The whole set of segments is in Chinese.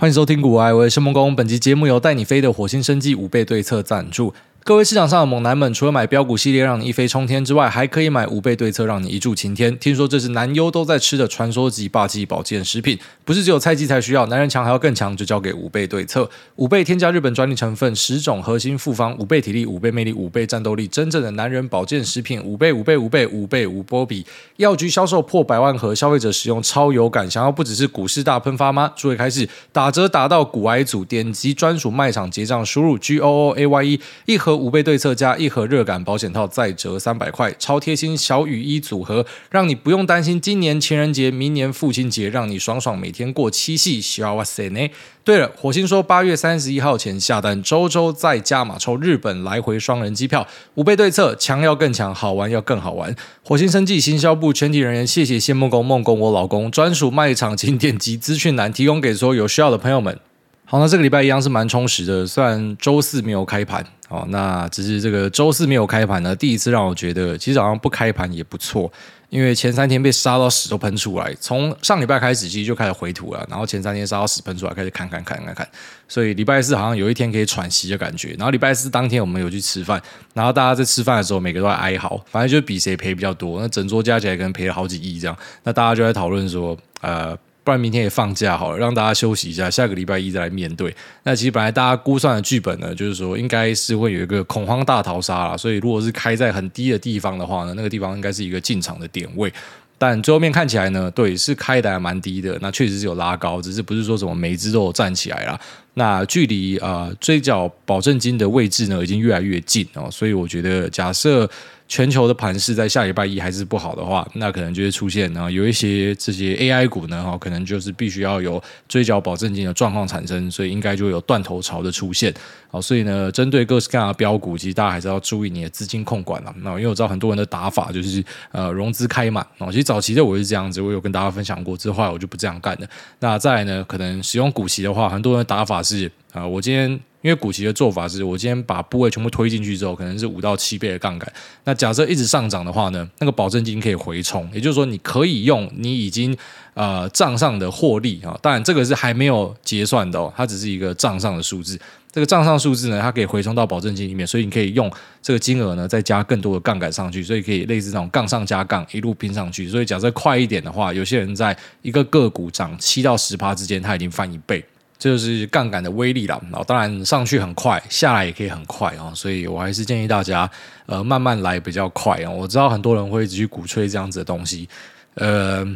欢迎收听股癌，我是梦工。本集节目由带你飞的火星生计五倍对策赞助。各位市场上的猛男们，除了买标股系列让你一飞冲天之外，还可以买五倍对策让你一柱擎天。听说这是男优都在吃的传说级霸气保健食品，不是只有菜鸡才需要，男人强还要更强，就交给五倍对策。五倍添加日本专利成分，十种核心复方，五倍体力，五倍魅力，五倍战斗力，真正的男人保健食品，五倍五倍五倍五倍五波比。药局销售破百万盒，消费者使用超有感。想要不只是股市大喷发吗？注意开始打折打到股癌组，点击专属卖场结账，输入 G O O A Y E 一盒。五倍对策加一盒热感保险套，再折三百块，超贴心小雨衣组合，让你不用担心今年情人节、明年父亲节，让你爽爽每天过七夕。小哇塞呢？对了，火星说八月三十一号前下单，周周再加码抽日本来回双人机票。五倍对策，强要更强，好玩要更好玩。火星生计行销部全体人员，谢谢谢梦工孟工我老公专属卖场，请点击资讯栏提供给所有有需要的朋友们。好，那这个礼拜一样是蛮充实的，虽然周四没有开盘。哦，那只是这个周四没有开盘呢，第一次让我觉得其实好像不开盘也不错，因为前三天被杀到屎都喷出来，从上礼拜开始其实就开始回吐了，然后前三天杀到屎喷出来，开始砍砍砍砍砍，所以礼拜四好像有一天可以喘息的感觉，然后礼拜四当天我们有去吃饭，然后大家在吃饭的时候每个都在哀嚎，反正就比谁赔比较多，那整桌加起来可能赔了好几亿这样，那大家就在讨论说，呃。不然明天也放假好了，让大家休息一下，下个礼拜一再来面对。那其实本来大家估算的剧本呢，就是说应该是会有一个恐慌大逃杀啦，所以如果是开在很低的地方的话呢，那个地方应该是一个进场的点位。但最后面看起来呢，对，是开的还蛮低的，那确实是有拉高，只是不是说什么每只都有站起来啦。那距离啊、呃、追缴保证金的位置呢，已经越来越近哦，所以我觉得假设。全球的盘势在下礼拜一还是不好的话，那可能就会出现啊，有一些这些 AI 股呢，哈，可能就是必须要有追缴保证金的状况产生，所以应该就有断头潮的出现。好，所以呢，针对各式各样的标股，其实大家还是要注意你的资金控管了。那因为我知道很多人的打法就是呃融资开满哦，其实早期的我是这样子，我有跟大家分享过，之后来我就不这样干了。那再来呢，可能使用股息的话，很多人的打法是啊、我今天。因为股息的做法是，我今天把部位全部推进去之后，可能是五到七倍的杠杆。那假设一直上涨的话呢，那个保证金可以回冲，也就是说，你可以用你已经呃账上的获利啊，当然这个是还没有结算的哦，它只是一个账上的数字。这个账上数字呢，它可以回冲到保证金里面，所以你可以用这个金额呢再加更多的杠杆上去，所以可以类似那种杠上加杠一路拼上去。所以假设快一点的话，有些人在一个个股涨七到十趴之间，它已经翻一倍。这就是杠杆的威力了，然后当然上去很快，下来也可以很快啊，所以我还是建议大家，呃，慢慢来比较快啊。我知道很多人会一直去鼓吹这样子的东西，呃，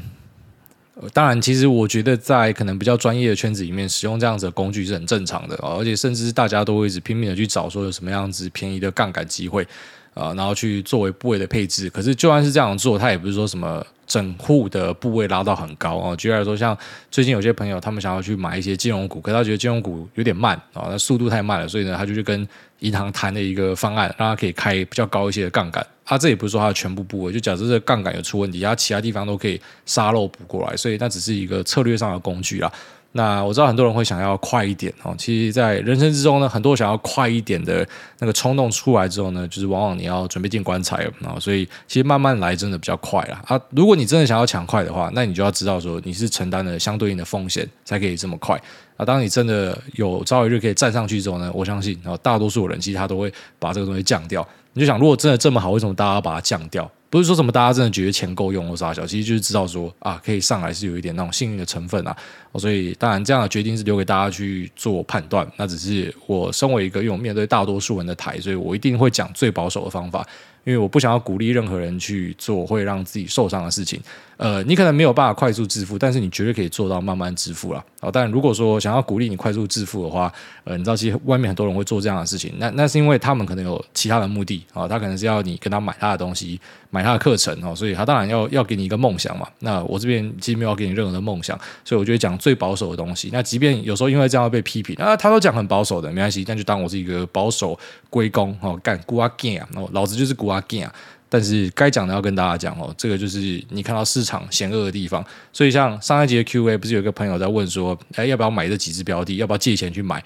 当然，其实我觉得在可能比较专业的圈子里面，使用这样子的工具是很正常的，而且甚至大家都会一直拼命的去找说有什么样子便宜的杠杆机会。啊，然后去作为部位的配置，可是就算是这样做，它也不是说什么整户的部位拉到很高哦。举例来说，像最近有些朋友他们想要去买一些金融股，可他觉得金融股有点慢啊，那速度太慢了，所以呢，他就去跟银行谈了一个方案，让他可以开比较高一些的杠杆。啊，这也不是说它的全部部位，就假设这个杠杆有出问题，它其他地方都可以沙漏补过来，所以那只是一个策略上的工具啦。那我知道很多人会想要快一点哦，其实，在人生之中呢，很多想要快一点的那个冲动出来之后呢，就是往往你要准备进棺材了啊，所以其实慢慢来真的比较快啦啊。如果你真的想要抢快的话，那你就要知道说你是承担了相对应的风险才可以这么快啊。当你真的有朝一日可以站上去之后呢，我相信啊，大多数人其实他都会把这个东西降掉。你就想，如果真的这么好，为什么大家把它降掉？不是说什么大家真的觉得钱够用或啥小，其实就是知道说啊，可以上来是有一点那种幸运的成分啊，所以当然这样的决定是留给大家去做判断。那只是我身为一个用面对大多数人的台，所以我一定会讲最保守的方法。因为我不想要鼓励任何人去做会让自己受伤的事情。呃，你可能没有办法快速致富，但是你绝对可以做到慢慢致富了。哦，但如果说想要鼓励你快速致富的话，呃，你知道其实外面很多人会做这样的事情，那那是因为他们可能有其他的目的啊，他可能是要你跟他买他的东西，买他的课程哦，所以他当然要要给你一个梦想嘛。那我这边其实没有给你任何的梦想，所以我就会讲最保守的东西。那即便有时候因为这样被批评啊，他都讲很保守的，没关系，那就当我是一个保守归公哦，干孤阿健啊，老子就是孤阿健啊。但是该讲的要跟大家讲哦，这个就是你看到市场险恶的地方。所以像上一集的 Q&A 不是有一个朋友在问说，哎，要不要买这几只标的？要不要借钱去买？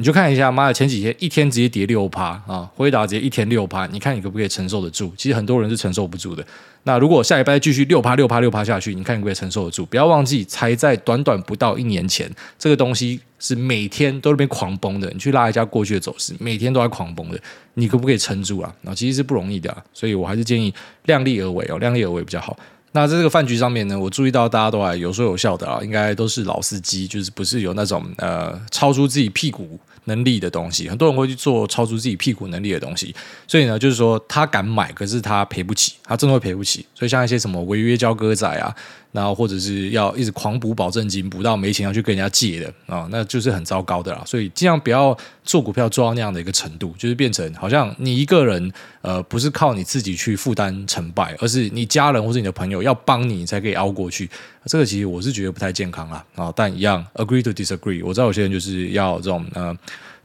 你就看一下，妈的，前几天一天直接跌六趴啊，辉达直接一天六趴，你看你可不可以承受得住？其实很多人是承受不住的。那如果下礼拜继续六趴六趴六趴下去，你看你可不可以承受得住？不要忘记，才在短短不到一年前，这个东西是每天都在那边狂崩的。你去拉一下过去的走势，每天都在狂崩的，你可不可以撑住啊？那其实是不容易的，所以我还是建议量力而为哦，量力而为比较好。那在这个饭局上面呢，我注意到大家都还有说有笑的啊，应该都是老司机，就是不是有那种呃超出自己屁股。能力的东西，很多人会去做超出自己屁股能力的东西，所以呢，就是说他敢买，可是他赔不起，他真的会赔不起。所以像一些什么违约交割仔啊，然后或者是要一直狂补保证金，补到没钱要去跟人家借的啊、那就是很糟糕的啦。所以尽量不要做股票做到那样的一个程度，就是变成好像你一个人呃，不是靠你自己去负担成败，而是你家人或者你的朋友要帮你，才可以熬过去。这个其实我是觉得不太健康啊啊！但一样，agree to disagree。我知道有些人就是要这种呃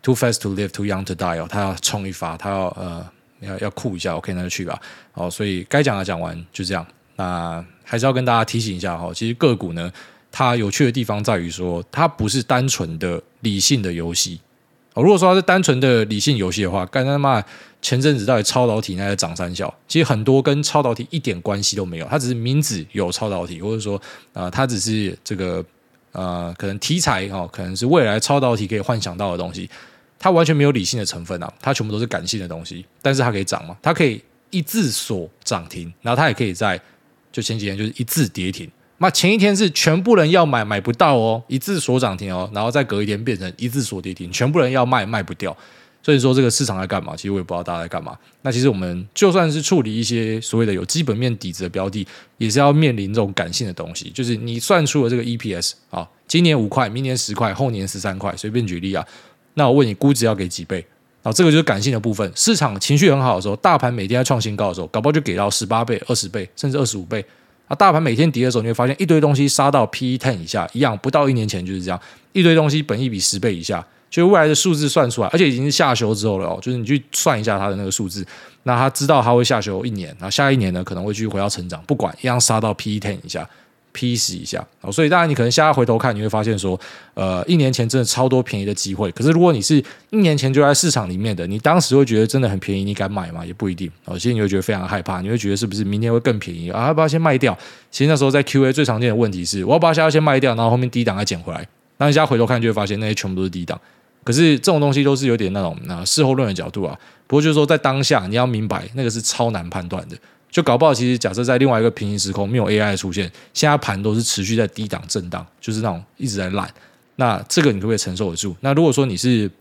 ，too fast to live, too young to die 哦，他要冲一发，他要呃要要酷一下，OK，那就去吧。哦，所以该讲的讲完就这样。那还是要跟大家提醒一下哈，其实个股呢，它有趣的地方在于说，它不是单纯的理性的游戏。哦，如果说它是单纯的理性游戏的话，干他妈！前阵子到底超导体那些涨三小，其实很多跟超导体一点关系都没有，它只是名字有超导体，或者说啊、它只是这个呃，可能题材哦，可能是未来超导体可以幻想到的东西，它完全没有理性的成分啊，它全部都是感性的东西，但是它可以涨嘛，它可以一字锁涨停，然后它也可以在就前几天就是一字跌停，那前一天是全部人要买买不到哦，一字锁涨停哦，然后再隔一天变成一字锁跌停，全部人要卖卖不掉。所以说这个市场在干嘛？其实我也不知道大家在干嘛。那其实我们就算是处理一些所谓的有基本面底子的标的，也是要面临这种感性的东西。就是你算出了这个 EPS 啊，今年五块，明年十块，后年十三块，随便举例啊。那我问你，估值要给几倍？啊，这个就是感性的部分。市场情绪很好的时候，大盘每天在创新高的时候，搞不好就给到十八倍、二十倍，甚至二十五倍。啊，大盘每天跌的时候，你会发现一堆东西杀到 PE ten 以下，一样不到一年前就是这样，一堆东西本一比十倍以下。就是未来的数字算出来，而且已经是下修之后了哦。就是你去算一下它的那个数字，那他知道他会下修一年，然后下一年呢可能会继续回到成长，不管一样杀到 P E ten 以下，P 十以下哦。所以当然你可能现在回头看，你会发现说，呃，一年前真的超多便宜的机会。可是如果你是一年前就在市场里面的，你当时会觉得真的很便宜，你敢买吗？也不一定哦。其实你会觉得非常害怕，你会觉得是不是明天会更便宜啊？要不要先卖掉？其实那时候在 Q A 最常见的问题是，我要不要现在先卖掉，然后后面低档再捡回来？那你现在回头看，就会发现那些全部都是低档。可是这种东西都是有点那种啊事后论的角度啊，不过就是说在当下你要明白那个是超难判断的，就搞不好其实假设在另外一个平行时空没有 AI 的出现，现在盘都是持续在低档震荡，就是那种一直在烂，那这个你可不可以承受得住？那如果说你是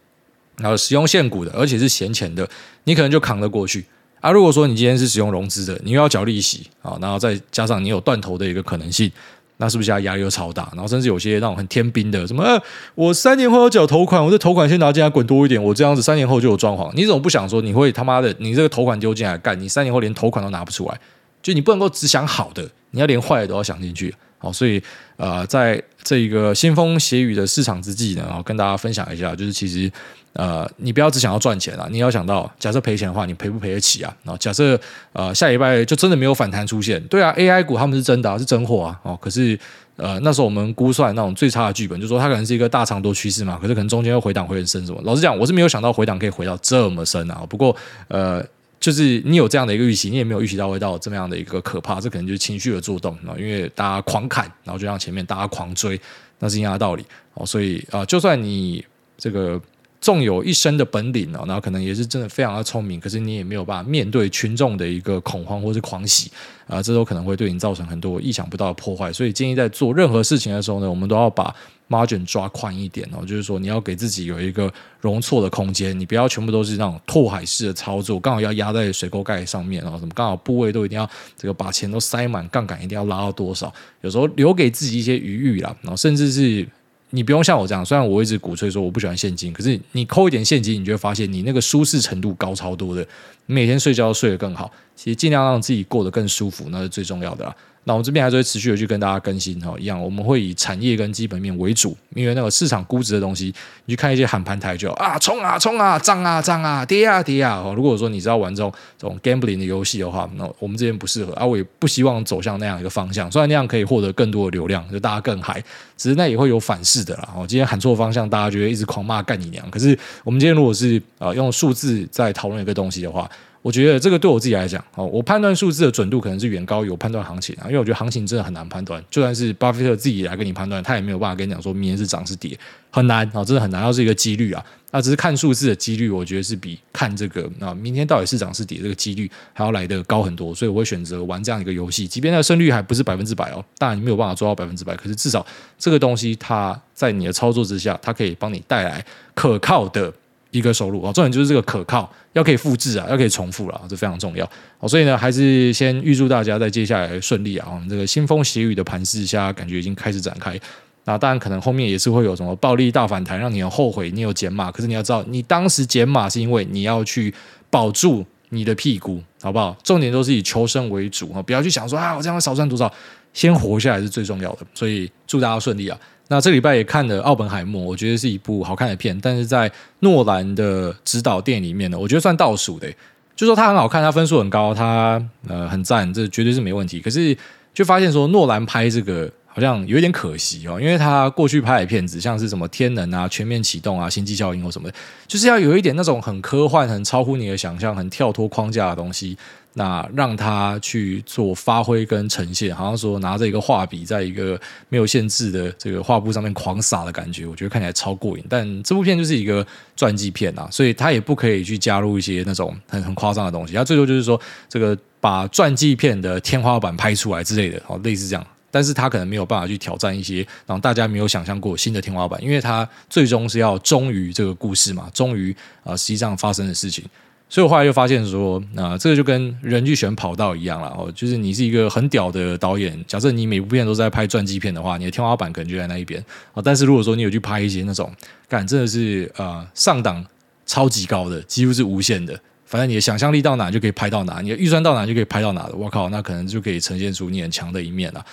呃使用现股的，而且是闲钱的，你可能就扛得过去啊。如果说你今天是使用融资的，你又要缴利息啊，然后再加上你有断头的一个可能性。那是不是现在压力又超大？然后甚至有些那种很天兵的，什么、我三年后要缴头款，我这头款先拿进来滚多一点，我这样子三年后就有装潢。你怎么不想说你会他妈的，你这个头款丢进来干，你三年后连头款都拿不出来？就你不能够只想好的，你要连坏的都要想进去。好，所以呃，在这个腥风血雨的市场之际呢，跟大家分享一下，就是其实。呃，你不要只想要赚钱啊，你要想到，假设赔钱的话，你赔不赔得起啊？然后假设呃下礼拜就真的没有反弹出现，对啊，AI 股他们是真的啊，是真货啊。哦，可是呃那时候我们估算那种最差的剧本，就说它可能是一个大长多趋势嘛，可是可能中间又回档回很深什么。老实讲，我是没有想到回档可以回到这么深啊。不过呃，就是你有这样的一个预期，你也没有预期到会到这么样的一个可怕，这可能就是情绪的作动啊，因为大家狂砍，然后就像前面大家狂追，那是一样的道理。哦，所以啊，呃，就算你这个。纵有一身的本领哦，然后可能也是真的非常的聪明，可是你也没有办法面对群众的一个恐慌或是狂喜啊，这都可能会对你造成很多意想不到的破坏。所以建议在做任何事情的时候呢，我们都要把 margin 抓宽一点哦，就是说你要给自己有一个容错的空间，你不要全部都是那种拓海式的操作，刚好要压在水沟盖上面哦，什么刚好部位都一定要这个把钱都塞满，杠杆一定要拉到多少，有时候留给自己一些余裕啦，然后甚至是。你不用像我这样，虽然我一直鼓吹说我不喜欢现金，可是你扣一点现金，你就会发现你那个舒适程度高超多的，你每天睡觉都睡得更好。其实尽量让自己过得更舒服，那是最重要的啦。那我们这边还是会持续的去跟大家更新哈，一样我们会以产业跟基本面为主，因为那个市场估值的东西，你去看一些喊盘台就啊冲啊冲啊涨啊涨啊跌啊跌啊。如果说你知道玩这种这种 gambling 的游戏的话，那我们这边不适合啊，我也不希望走向那样一个方向。虽然那样可以获得更多的流量，就大家更嗨，只是那也会有反噬的啦。我今天喊错方向，大家就会一直狂骂干你娘。可是我们今天如果是啊用数字在讨论一个东西的话。我觉得这个对我自己来讲，哦，我判断数字的准度可能是远高于我判断行情，因为我觉得行情真的很难判断。就算是巴菲特自己来跟你判断，他也没有办法跟你讲说明天是涨是跌，很难啊，真的很难。要是一个几率啊，那只是看数字的几率，我觉得是比看这个啊明天到底是涨是跌这个几率还要来得高很多。所以我会选择玩这样一个游戏，即便那个胜率还不是百分之百哦，当然你没有办法做到百分之百，可是至少这个东西它在你的操作之下，它可以帮你带来可靠的。一个收入啊，重点就是这个可靠，要可以复制啊，要可以重复了，这非常重要。所以呢，还是先预祝大家在接下来顺利啊。我们这个腥风血雨的盘势下，感觉已经开始展开。那当然，可能后面也是会有什么暴力大反弹，让你很后悔你有减码。可是你要知道，你当时减码是因为你要去保住你的屁股，好不好？重点都是以求生为主啊，不要去想说啊，我这样会少赚多少，先活下来是最重要的。所以祝大家顺利啊。那这礼拜也看了《奥本海默》，我觉得是一部好看的片，但是在诺兰的指导电影里面呢，我觉得算倒数的。就说它很好看，它分数很高，它呃很赞，这绝对是没问题。可是就发现说，诺兰拍这个好像有一点可惜哦，因为他过去拍的片子，像是什么《天能》啊、《全面启动》啊、《星际效应》或什么的，就是要有一点那种很科幻、很超乎你的想象、很跳脱框架的东西。那让他去做发挥跟呈现，好像说拿着一个画笔，在一个没有限制的这个画布上面狂撒的感觉，我觉得看起来超过瘾。但这部片就是一个传记片啊，所以他也不可以去加入一些那种很很夸张的东西。他最多就是说，这个把传记片的天花板拍出来之类的，哦，类似这样。但是他可能没有办法去挑战一些让大家没有想象过新的天花板，因为他最终是要忠于这个故事嘛，忠于啊实际上发生的事情。所以我后来就发现说，啊、这个就跟人去选跑道一样了哦，就是你是一个很屌的导演，假设你每部片都在拍传记片的话，你的天花板可能就在那一边啊。但是如果说你有去拍一些那种，干真的是呃上档超级高的，几乎是无限的，反正你的想象力到哪就可以拍到哪，你的预算到哪就可以拍到哪的，我靠，那可能就可以呈现出你很强的一面了。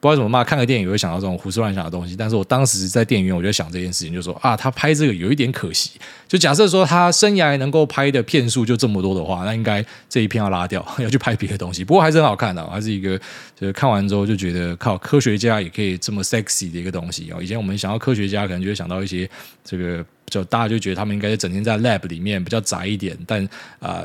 不知道怎么骂，看个电影也会想到这种胡思乱想的东西。但是我当时在电影院，我就想这件事情，就说啊，他拍这个有一点可惜。就假设说他生涯能够拍的片数就这么多的话，那应该这一片要拉掉，要去拍别的东西。不过还是很好看的，还是一个就是看完之后就觉得靠科学家也可以这么 sexy 的一个东西哦。以前我们想到科学家，可能就会想到一些这个，就大家就觉得他们应该是整天在 lab 里面比较宅一点，但啊。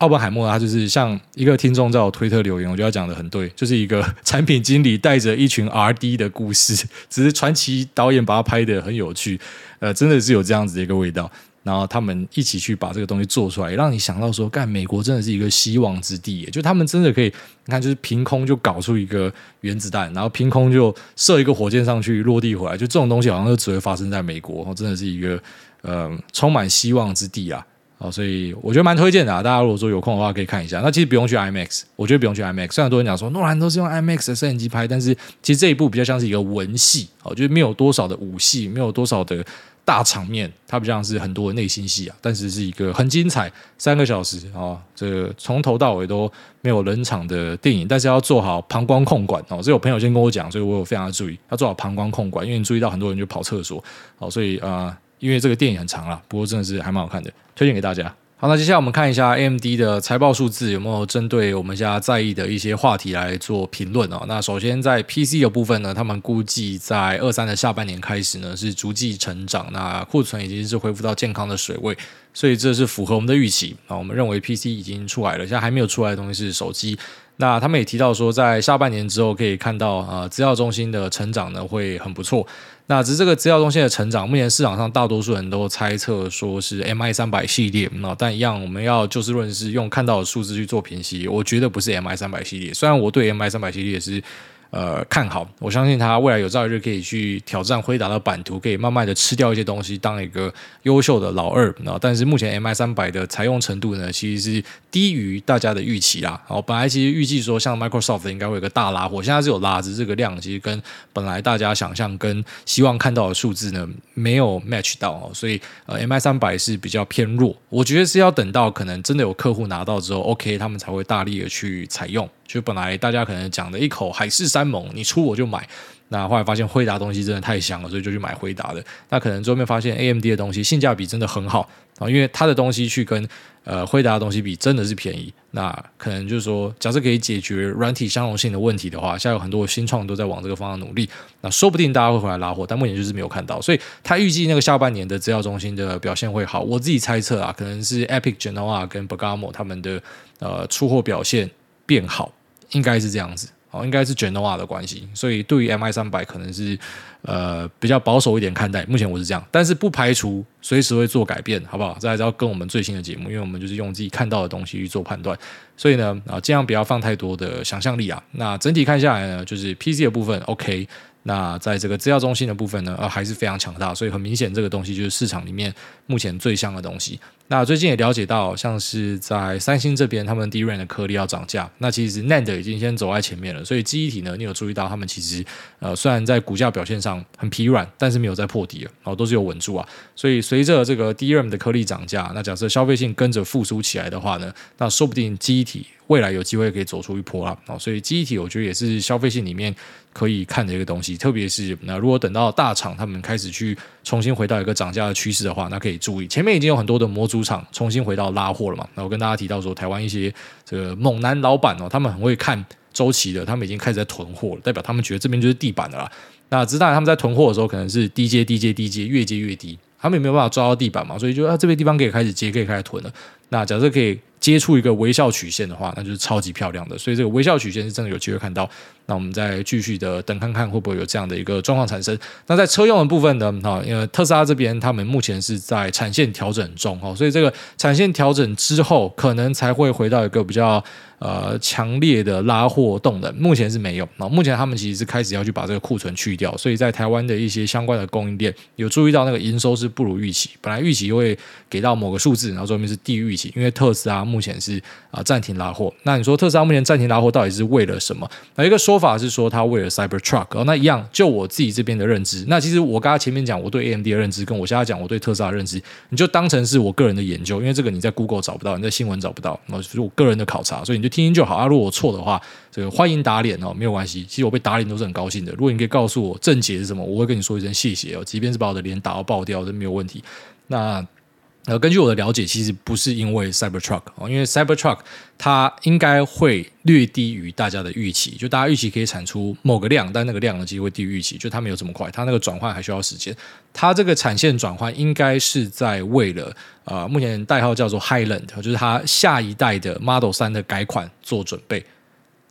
奥本海默，他就是像一个听众在我推特留言，我觉得他讲的很对，就是一个产品经理带着一群 R&D 的故事，只是传奇导演把它拍得很有趣，呃，真的是有这样子的一个味道。然后他们一起去把这个东西做出来，让你想到说，干美国真的是一个希望之地，就他们真的可以，你看，就是凭空就搞出一个原子弹，然后凭空就射一个火箭上去落地回来，就这种东西好像就只会发生在美国，真的是一个呃充满希望之地啊。哦，所以我觉得蛮推荐的！大家如果说有空的话，可以看一下。那其实不用去 IMAX，我觉得不用去 IMAX。虽然很多人讲说诺兰都是用 IMAX 的摄影机拍，但是其实这一部比较像是一个文戏，哦，就是没有多少的武戏，没有多少的大场面，它比较像是很多的内心戏啊。但是是一个很精彩，三个小时啊，哦，这从头到尾都没有冷场的电影。但是要做好膀胱控管哦，这有朋友先跟我讲，所以我有非常注意，要做好膀胱控管，因为你注意到很多人就跑厕所，哦，所以啊。因为这个电影很长了，不过真的是还蛮好看的，推荐给大家。好，那接下来我们看一下 AMD 的财报数字有没有针对我们现在在意的一些话题来做评论哦。那首先在 PC 的部分呢，他们估计在二三的下半年开始呢是逐季成长，那库存已经是恢复到健康的水位，所以这是符合我们的预期啊。我们认为 PC 已经出来了，现在还没有出来的东西是手机。那他们也提到说，在下半年之后可以看到啊，资料中心的成长呢会很不错。那只是这个资料中心的成长，目前市场上大多数人都猜测说是 MI 三百系列，那但一样我们要就事论事，用看到的数字去做评析。我觉得不是 MI 三百系列，虽然我对 MI 三百系列是呃看好。我相信它未来有朝一日可以去挑战辉达的版图，可以慢慢的吃掉一些东西，当一个优秀的老二。那但是目前 MI 三百的采用程度呢，其实是低于大家的预期啦。然后本来其实预计说像 Microsoft 应该会有个大拉货，现在是有拉，只是这个量其实跟本来大家想象跟希望看到的数字呢没有 match 到哦，所以呃 MI 三百是比较偏弱。我觉得是要等到可能真的有客户拿到之后，OK，他们才会大力的去采用。就本来大家可能讲的一口海誓山盟，你出我就买。那后来发现辉达东西真的太香了，所以就去买辉达的。那可能最后面发现 AMD 的东西性价比真的很好啊，因为它的东西去跟呃辉达的东西比真的是便宜。那可能就是说，假设可以解决软体相容性的问题的话，现在有很多新创都在往这个方向努力。那说不定大家会回来拉货，但目前就是没有看到。所以他预计那个下半年的资料中心的表现会好。我自己猜测啊，可能是 Epic Genoa 跟 Bergamo 他们的呃出货表现变好。应该是这样子，哦，应该是 Genoa 的关系，所以对于 MI 三百可能是呃比较保守一点看待。目前我是这样，但是不排除随时会做改变，好不好？这还是要跟我们最新的节目，因为我们就是用自己看到的东西去做判断，所以呢，啊，尽量不要放太多的想象力啊。那整体看下来呢，就是 PC 的部分 OK。那在这个资料中心的部分呢，呃，还是非常强大，所以很明显这个东西就是市场里面目前最香的东西。那最近也了解到，像是在三星这边，他们 DRAM 的颗粒要涨价，那其实 NAND 已经先走在前面了，所以记忆体呢，你有注意到他们其实呃，虽然在股价表现上很疲软，但是没有再破底了，然后都是有稳住啊。所以随着这个 DRAM 的颗粒涨价，那假设消费性跟着复苏起来的话呢，那说不定记忆体未来有机会可以走出一波啦。哦，所以记忆体我觉得也是消费性里面。可以看的一个东西，特别是那如果等到大厂他们开始去重新回到一个涨价的趋势的话，那可以注意前面已经有很多的模组厂重新回到拉货了嘛。那我跟大家提到说，台湾一些这个猛男老板哦，他们很会看周期的，他们已经开始在囤货了，代表他们觉得这边就是地板的啦。那之但他们在囤货的时候，可能是低接低接低接，越接越低，他们也没有办法抓到地板嘛，所以就啊这边地方可以开始接，可以开始囤了。那假设可以。接触一个微笑曲线的话，那就是超级漂亮的。所以这个微笑曲线是真的有机会看到。那我们再继续的等看看会不会有这样的一个状况产生。那在车用的部分呢？哈，因为特斯拉这边他们目前是在产线调整中哈，所以这个产线调整之后，可能才会回到一个比较呃强烈的拉货动能。目前是没有。那目前他们其实是开始要去把这个库存去掉。所以在台湾的一些相关的供应链有注意到那个营收是不如预期，本来预期会给到某个数字，然后后面是低于预期，因为特斯拉。目前是啊暂停拉货，那你说特斯拉目前暂停拉货到底是为了什么？那一个说法是说它为了 Cybertruck 哦，那一样就我自己这边的认知。那其实我刚刚前面讲我对 AMD 的认知，跟我现在讲我对特斯拉的认知，你就当成是我个人的研究，因为这个你在 Google 找不到，你在新闻找不到，那是我个人的考察，所以你就听听就好啊。如果我错的话，这个欢迎打脸哦，没有关系。其实我被打脸都是很高兴的。如果你可以告诉我正解是什么，我会跟你说一声谢谢哦，即便是把我的脸打到爆掉，这没有问题。那。呃，根据我的了解，其实不是因为 Cybertruck 哦，因为 Cybertruck 它应该会略低于大家的预期，就大家预期可以产出某个量，但那个量呢，其实会低于预期，就它没有这么快，它那个转换还需要时间。它这个产线转换应该是在为了呃，目前代号叫做 Highland，就是它下一代的 Model 3的改款做准备。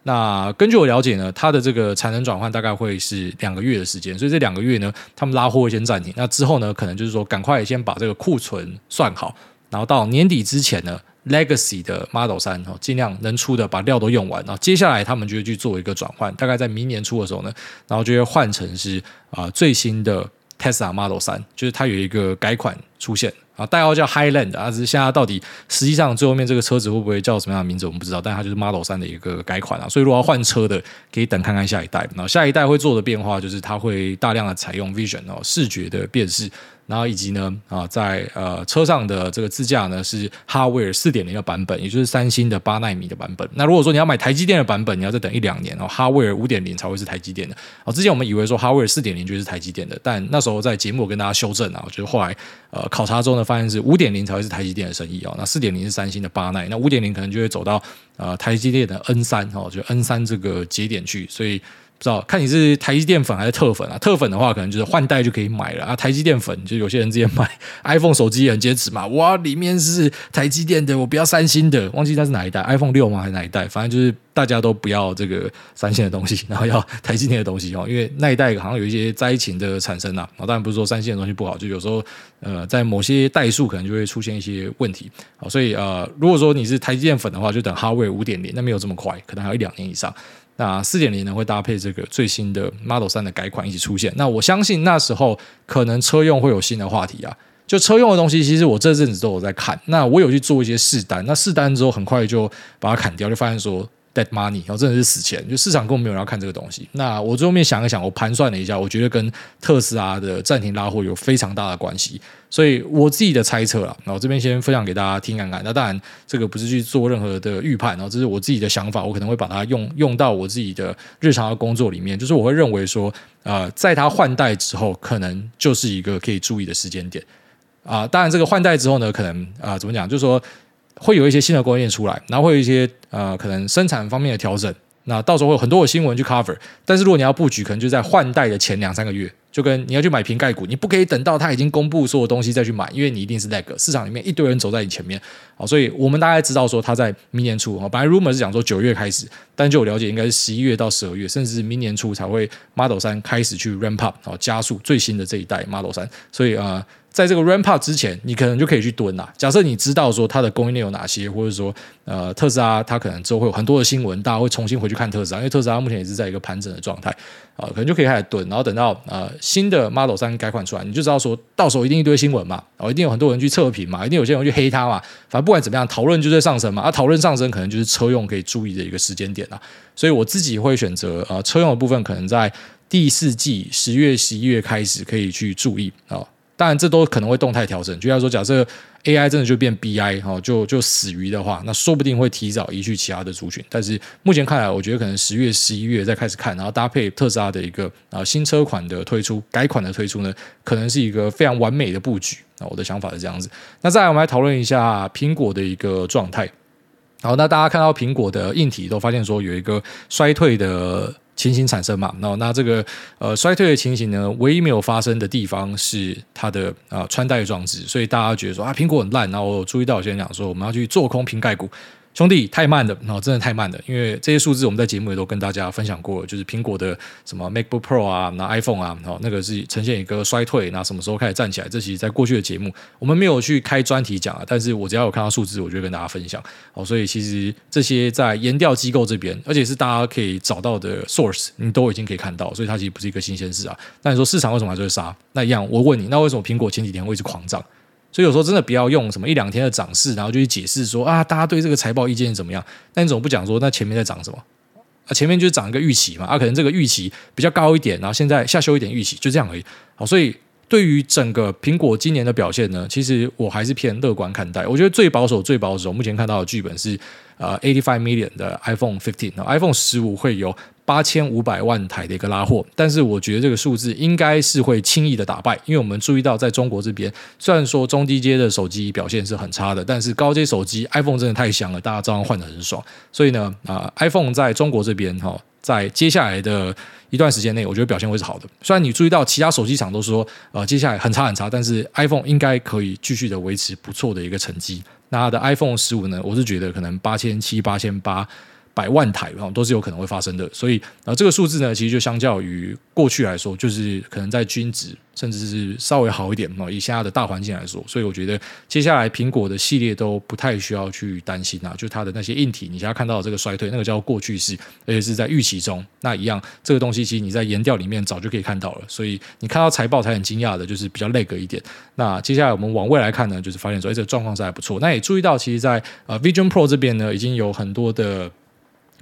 那根据我了解呢，它的这个产能转换大概会是两个月的时间，所以这两个月呢，他们拉货会先暂停。那之后呢，可能就是说赶快先把这个库存算好，然后到年底之前呢，Legacy 的 Model 三哦，尽量能出的把料都用完，然后接下来他们就会去做一个转换，大概在明年初的时候呢，然后就会换成是啊、最新的 Tesla Model 三，就是它有一个改款出现。啊，代号叫 Highland 啊，只是现在到底实际上最后面这个车子会不会叫什么样的名字，我们不知道。但它就是 Model 三的一个改款啊，所以如果要换车的，可以等看看下一代。然后下一代会做的变化就是它会大量的采用 Vision 哦，视觉的辨识。然后以及呢，啊，在呃车上的这个支架呢是哈威尔四点零的版本，也就是三星的八奈米的版本。那如果说你要买台积电的版本，你要再等一两年哦哈威尔五点零才会是台积电的。哦，之前我们以为说哈威尔四点零就是台积电的，但那时候在节目我跟大家修正啊，我觉得后来呃考察之后呢，发现是五点零才会是台积电的生意哦。那四点零是三星的八奈，那五点零可能就会走到呃台积电的 N 三哦，就 N 三这个节点去，所以。不知道看你是台积电粉还是特粉啊？特粉的话，可能就是换代就可以买了啊。台积电粉，就有些人直接买 iPhone 手机也很坚持嘛。哇，里面是台积电的，我不要三星的。忘记它是哪一代，iPhone 六吗？还是哪一代？反正就是大家都不要这个三星的东西，然后要台积电的东西哦。因为那一代好像有一些灾情的产生啊。当然不是说三星的东西不好，就有时候呃，在某些代数可能就会出现一些问题。好，所以呃，如果说你是台积电粉的话，就等 Hardware 五点零，那没有这么快，可能还有一两年以上。那四点零呢会搭配这个最新的 Model 三的改款一起出现。那我相信那时候可能车用会有新的话题啊。就车用的东西，其实我这阵子都有在看。那我有去做一些试单，那试单之后很快就把它砍掉，就发现说 money，然后真的是死钱，就市场根本没有人要看这个东西。那我最后面想一想，我盘算了一下，我觉得跟特斯拉的暂停拉货有非常大的关系。所以我自己的猜测啦，然后这边先分享给大家听看看。那当然，这个不是去做任何的预判，然后这是我自己的想法，我可能会把它用用到我自己的日常的工作里面。就是我会认为说，呃，在它换代之后，可能就是一个可以注意的时间点。啊，当然，这个换代之后呢，可能啊，怎么讲？就是说会有一些新的供应链出来，然后会有一些呃，可能生产方面的调整。那到时候会有很多的新闻去 cover。但是如果你要布局，可能就在换代的前两三个月。就跟你要去买瓶盖股，你不可以等到它已经公布所有东西再去买，因为你一定是那个市场里面一堆人走在你前面，好，所以我们大概知道说它在明年初，本来 rumor 是讲说九月开始，但就我了解应该是十一月到十二月，甚至是明年初才会 Model 三开始去 ramp up，好，加速最新的这一代 Model 三，所以啊。呃在这个 ramp up 之前，你可能就可以去蹲啦。假设你知道说它的供应链有哪些，或者说呃特斯拉它可能之后会有很多的新闻，大家会重新回去看特斯拉，因为特斯拉目前也是在一个盘整的状态啊，可能就可以开始蹲，然后等到呃新的 Model 三改款出来，你就知道说到时候一定一堆新闻嘛，哦，一定有很多人去测评嘛，一定有些人去黑它嘛，反正不管怎么样，讨论就在上升嘛，啊，讨论上升可能就是车用可以注意的一个时间点啦。所以我自己会选择呃车用的部分，可能在第四季十月、十一月开始可以去注意啊。当然，这都可能会动态调整。就像说，假设 AI 真的就变 BI 哈，就就死鱼的话，那说不定会提早移去其他的族群。但是目前看来，我觉得可能十月、十一月再开始看，然后搭配特斯拉的一个啊新车款的推出、改款的推出呢，可能是一个非常完美的布局。啊，我的想法是这样子。那再来，我们来讨论一下苹果的一个状态。好，那大家看到苹果的硬体都发现说有一个衰退的。情形产生嘛？那那这个呃衰退的情形呢，唯一没有发生的地方是它的啊、穿戴装置，所以大家觉得说啊苹果很烂。然后我注意到有些人讲说我们要去做空瓶盖股。兄弟太慢了，然后真的太慢了，因为这些数字我们在节目也都跟大家分享过，就是苹果的什么 MacBook Pro 啊，那 iPhone 啊，好，那个是呈现一个衰退，那什么时候开始站起来？这其实在过去的节目我们没有去开专题讲啊，但是我只要有看到数字，我就跟大家分享。哦，所以其实这些在研调机构这边，而且是大家可以找到的 source，你都已经可以看到，所以它其实不是一个新鲜事啊。那你说市场为什么还是会杀？那一样，我问你，那为什么苹果前几天会一直狂涨？所以有时候真的不要用什么一两天的涨势，然后就去解释说啊，大家对这个财报意见怎么样？那你怎么不讲说那前面在涨什么？啊，前面就是涨一个预期嘛，啊，可能这个预期比较高一点，然后现在下修一点预期，就这样而已。好，所以对于整个苹果今年的表现呢，其实我还是偏乐观看待。我觉得最保守、最保守，目前看到的剧本是呃，eighty five million 的 iPhone fifteen，iPhone 十五会有。八千五百万台的一个拉货，但是我觉得这个数字应该是会轻易的打败，因为我们注意到在中国这边，虽然说中低阶的手机表现是很差的，但是高阶手机 iPhone 真的太香了，大家照样换得很爽。所以呢，啊、，iPhone 在中国这边哈，在接下来的一段时间内，我觉得表现会是好的。虽然你注意到其他手机厂都说，呃，接下来很差很差，但是 iPhone 应该可以继续的维持不错的一个成绩。那它的 iPhone 十五呢，我是觉得可能八千七、八千八。百万台啊，都是有可能会发生的，所以啊，这个数字呢，其实就相较于过去来说，就是可能在均值，甚至是稍微好一点嘛。以现在的大环境来说，所以我觉得接下来苹果的系列都不太需要去担心啊，就它的那些硬体，你现在看到的这个衰退，那个叫过去式，而且是在预期中。那一样，这个东西其实你在研调里面早就可以看到了，所以你看到财报才很惊讶的，就是比较 lag 一点。那接下来我们往未来看呢，就是发现说，哎，这个状况是还不错。那也注意到，其实在呃 Vision Pro 这边呢，已经有很多的。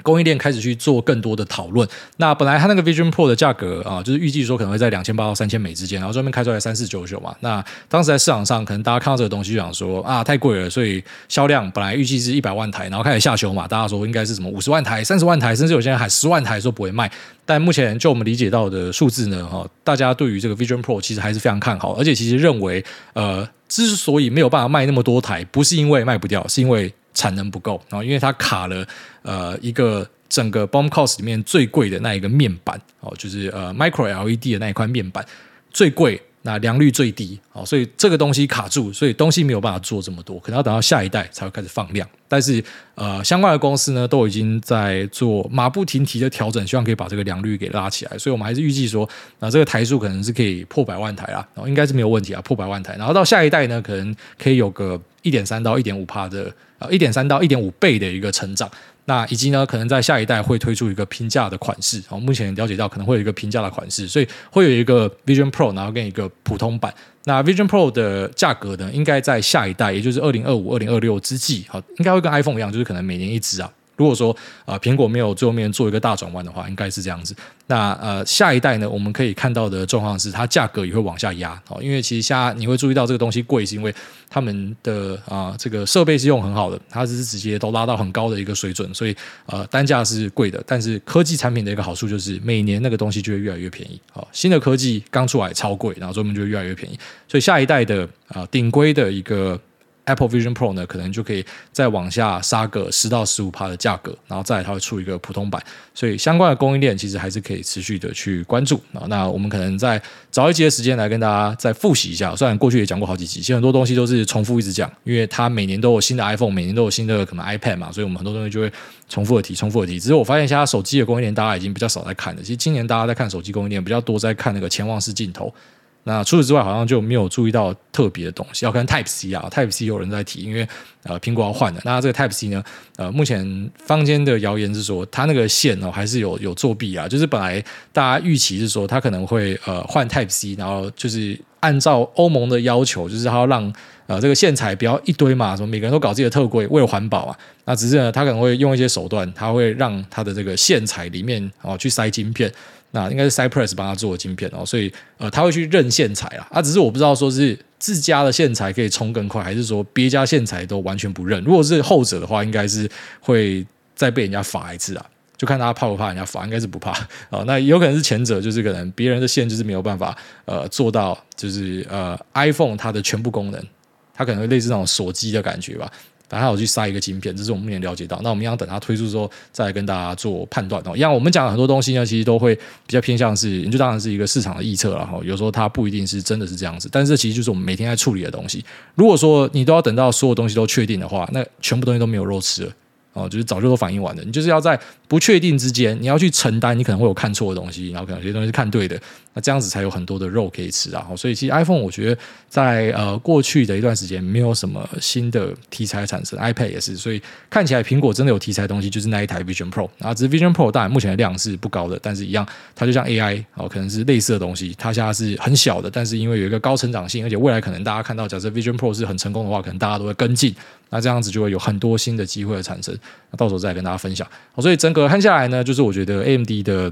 供应链开始去做更多的讨论。那本来它那个 Vision Pro 的价格啊，就是预计说可能会在两千八到三千美之间，然后专门开出来三四九九嘛。那当时在市场上，可能大家看到这个东西就想说啊，太贵了，所以销量本来预计是一百万台，然后开始下修嘛。大家说应该是什么五十万台、三十万台，甚至有些人喊十万台说不会卖。但目前就我们理解到的数字呢，哈，大家对于这个 Vision Pro 其实还是非常看好，而且其实认为，呃，之所以没有办法卖那么多台，不是因为卖不掉，是因为产能不够，然后因为它卡了呃一个整个 bomb cost 里面最贵的那一个面板哦，就是呃 Micro LED 的那一块面板最贵。那良率最低，好，所以这个东西卡住，所以东西没有办法做这么多，可能要等到下一代才会开始放量。但是，呃，相关的公司呢，都已经在做马不停蹄的调整，希望可以把这个良率给拉起来。所以我们还是预计说，那这个台数可能是可以破百万台啦，然后应该是没有问题啊，破百万台。然后到下一代呢，可能可以有个一点三到一点五帕的，呃，一点三到一点五倍的一个成长。那以及呢，可能在下一代会推出一个平价的款式。哦，目前了解到可能会有一个平价的款式，所以会有一个 Vision Pro，然后跟一个普通版。那 Vision Pro 的价格呢，应该在下一代，也就是二零二五、二零二六之际，好，应该会跟 iPhone 一样，就是可能每年一支啊。如果说呃苹果没有最后面做一个大转弯的话，应该是这样子。那呃下一代呢，我们可以看到的状况是它价格也会往下压哦，因为其实现在你会注意到这个东西贵，是因为他们的啊、这个设备是用很好的，它是直接都拉到很高的一个水准，所以呃单价是贵的。但是科技产品的一个好处就是每年那个东西就会越来越便宜。好，新的科技刚出来超贵，然后后面就越来越便宜。所以下一代的啊、顶规的一个。Apple Vision Pro 呢，可能就可以再往下杀个十到十五趴的价格，然后再它会出一个普通版，所以相关的供应链其实还是可以持续的去关注啊。那我们可能再找一集的时间来跟大家再复习一下，虽然过去也讲过好几集，其实很多东西都是重复一直讲，因为它每年都有新的 iPhone，每年都有新的可能 iPad 嘛，所以我们很多东西就会重复的提，重复的提。只是我发现现在手机的供应链大家已经比较少在看了，其实今年大家在看手机供应链比较多在看那个潜望式镜头。那除此之外，好像就没有注意到特别的东西。要看 Type C 啊，Type C 有人在提，因为呃苹果要换的。那这个 Type C 呢，呃目前坊间的谣言是说，它那个线哦还是有有作弊啊。就是本来大家预期是说，它可能会呃换 Type C，然后就是按照欧盟的要求，就是它要让呃这个线材不要一堆嘛，什么每个人都搞自己的特规，为了环保啊。那只是呢，它可能会用一些手段，它会让它的这个线材里面哦去塞晶片。那应该是 Cypress 帮他做的晶片哦，所以呃他会去认线材啊，啊只是我不知道说是自家的线材可以冲更快，还是说别家线材都完全不认。如果是后者的话，应该是会再被人家罚一次啊，就看他怕不怕人家罚，应该是不怕啊、那有可能是前者，就是可能别人的线就是没有办法呃做到，就是呃 iPhone 它的全部功能，它可能会类似那种锁机的感觉吧。反正还有去塞一个晶片，这是我们目前了解到。那我们要等它推出之后，再来跟大家做判断哦。一样，我们讲的很多东西呢，其实都会比较偏向是，就当然是一个市场的预测了哈。有时候它不一定是真的是这样子，但是这其实就是我们每天在处理的东西。如果说你都要等到所有东西都确定的话，那全部东西都没有肉吃了。哦，就是早就都反应完了，你就是要在不确定之间，你要去承担，你可能会有看错的东西，然后可能有些东西是看对的，那这样子才有很多的肉可以吃啊。所以其实 iPhone 我觉得在呃过去的一段时间没有什么新的题材产生，iPad 也是，所以看起来苹果真的有题材的东西就是那一台 Vision Pro 啊，只是 Vision Pro 当然目前的量是不高的，但是一样它就像 AI 哦，可能是类似的东西，它现在是很小的，但是因为有一个高成长性，而且未来可能大家看到，假设 Vision Pro 是很成功的话，可能大家都会跟进。那这样子就会有很多新的机会的产生，那到时候再跟大家分享。所以整个看下来呢，就是我觉得 AMD 的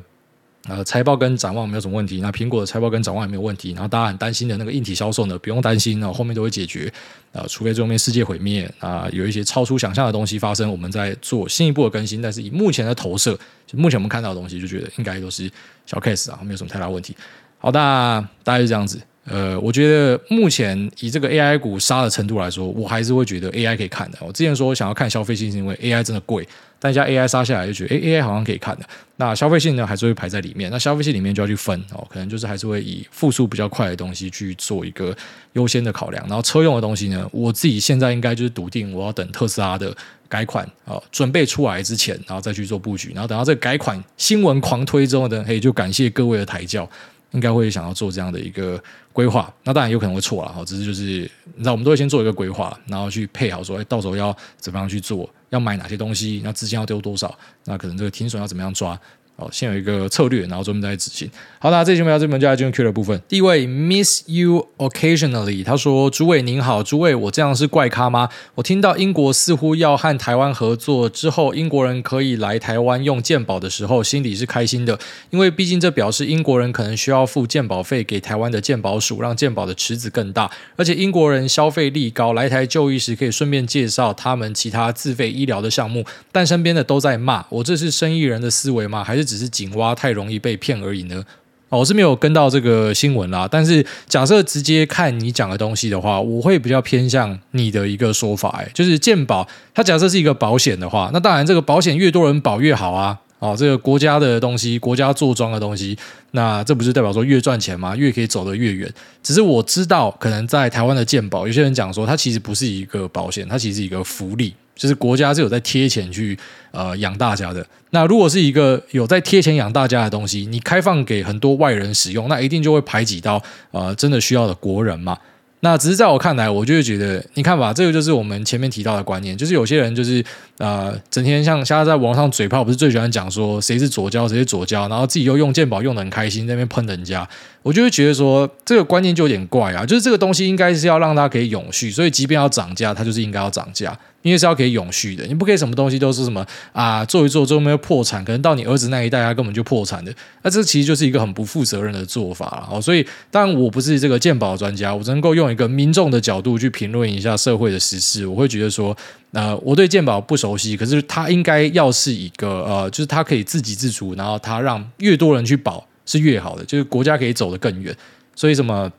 呃财报跟展望没有什么问题，那苹果的财报跟展望也没有问题。然后大家很担心的那个硬体销售呢，不用担心，然后面都会解决。呃，除非最后面世界毁灭啊，有一些超出想象的东西发生，我们在做进一步的更新。但是以目前的投射，就目前我们看到的东西，就觉得应该都是小 case 啊，没有什么太大问题。好，那大概是这样子。呃，我觉得目前以这个 AI 股杀的程度来说，我还是会觉得 AI 可以看的。我之前说想要看消费性，是因为 AI 真的贵，但现在 AI 杀下来就觉得，诶，AI 好像可以看的。那消费性呢，还是会排在里面。那消费性里面就要去分哦，可能就是还是会以复苏比较快的东西去做一个优先的考量。然后车用的东西呢，我自己现在应该就是笃定我要等特斯拉的改款啊准备出来之前，然后再去做布局。然后等到这个改款新闻狂推之后呢，嘿，就感谢各位的抬轿。应该会想要做这样的一个规划，那当然有可能会错了哈，只是就是你知道，我们都会先做一个规划，然后去配好说，哎，到时候要怎么样去做，要买哪些东西，那资金要丢多少，那可能这个停损要怎么样抓。哦，先有一个策略，然后专门再执行。好，那这期节目到这边就来进入 Q 的部分。第一位 Miss You Occasionally，他说：“诸位您好，诸位，我这样是怪咖吗？我听到英国似乎要和台湾合作之后，英国人可以来台湾用健保的时候，心里是开心的，因为毕竟这表示英国人可能需要付健保费给台湾的健保署，让健保的池子更大。而且英国人消费力高，来台就医时可以顺便介绍他们其他自费医疗的项目，但身边的都在骂我，这是生意人的思维吗？还是？”只是井蛙太容易被骗而已呢？哦，我是没有跟到这个新闻啦。但是假设直接看你讲的东西的话，我会比较偏向你的一个说法，哎，就是健保，它假设是一个保险的话，那当然这个保险越多人保越好啊。哦，这个国家的东西，国家做庄的东西，那这不是代表说越赚钱吗？越可以走得越远。只是我知道，可能在台湾的健保，有些人讲说，它其实不是一个保险，它其实是一个福利。就是国家是有在贴钱去呃养大家的。那如果是一个有在贴钱养大家的东西，你开放给很多外人使用，那一定就会排挤到呃真的需要的国人嘛。那只是在我看来，我就会觉得，你看吧，这个就是我们前面提到的观念，就是有些人就是呃，整天像现在在网上嘴炮，不是最喜欢讲说谁是左胶，谁是左胶，然后自己又用鉴宝用得很开心，在那边喷人家，我就会觉得说这个观念就有点怪啊，就是这个东西应该是要让它可以永续，所以即便要涨价，它就是应该要涨价。因为是要可以永续的，你不可以什么东西都是什么啊，做一做最后没有破产，可能到你儿子那一代他根本就破产的，那这其实就是一个很不负责任的做法了哦。所以当然我不是这个鉴宝专家，我只能够用一个民众的角度去评论一下社会的时事。我会觉得说，呃，我对鉴宝不熟悉，可是它应该要是一个呃，就是它可以自给自足，然后它让越多人去保是越好的，就是国家可以走得更远。所以什么？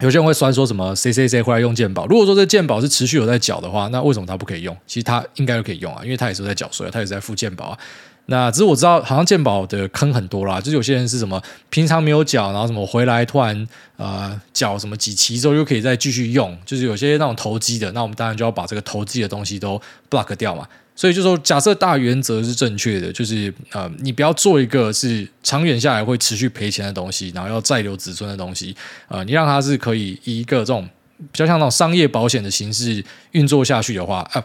有些人会酸说什么谁谁谁回来用鉴宝？如果说这鉴宝是持续有在缴的话，那为什么他不可以用？其实他应该都可以用啊，因为他也是在缴税，他也是在付鉴宝啊。那只是我知道，好像健保的坑很多啦，就是有些人是什么平常没有缴，然后什么回来突然呃缴什么几期之后又可以再继续用，就是有些那种投机的，那我们当然就要把这个投机的东西都 block 掉嘛。所以就说，假设大原则是正确的，就是呃，你不要做一个是长远下来会持续赔钱的东西，然后要再留子孙的东西，呃，你让它是可以以一个这种比较像那种商业保险的形式运作下去的话，啊，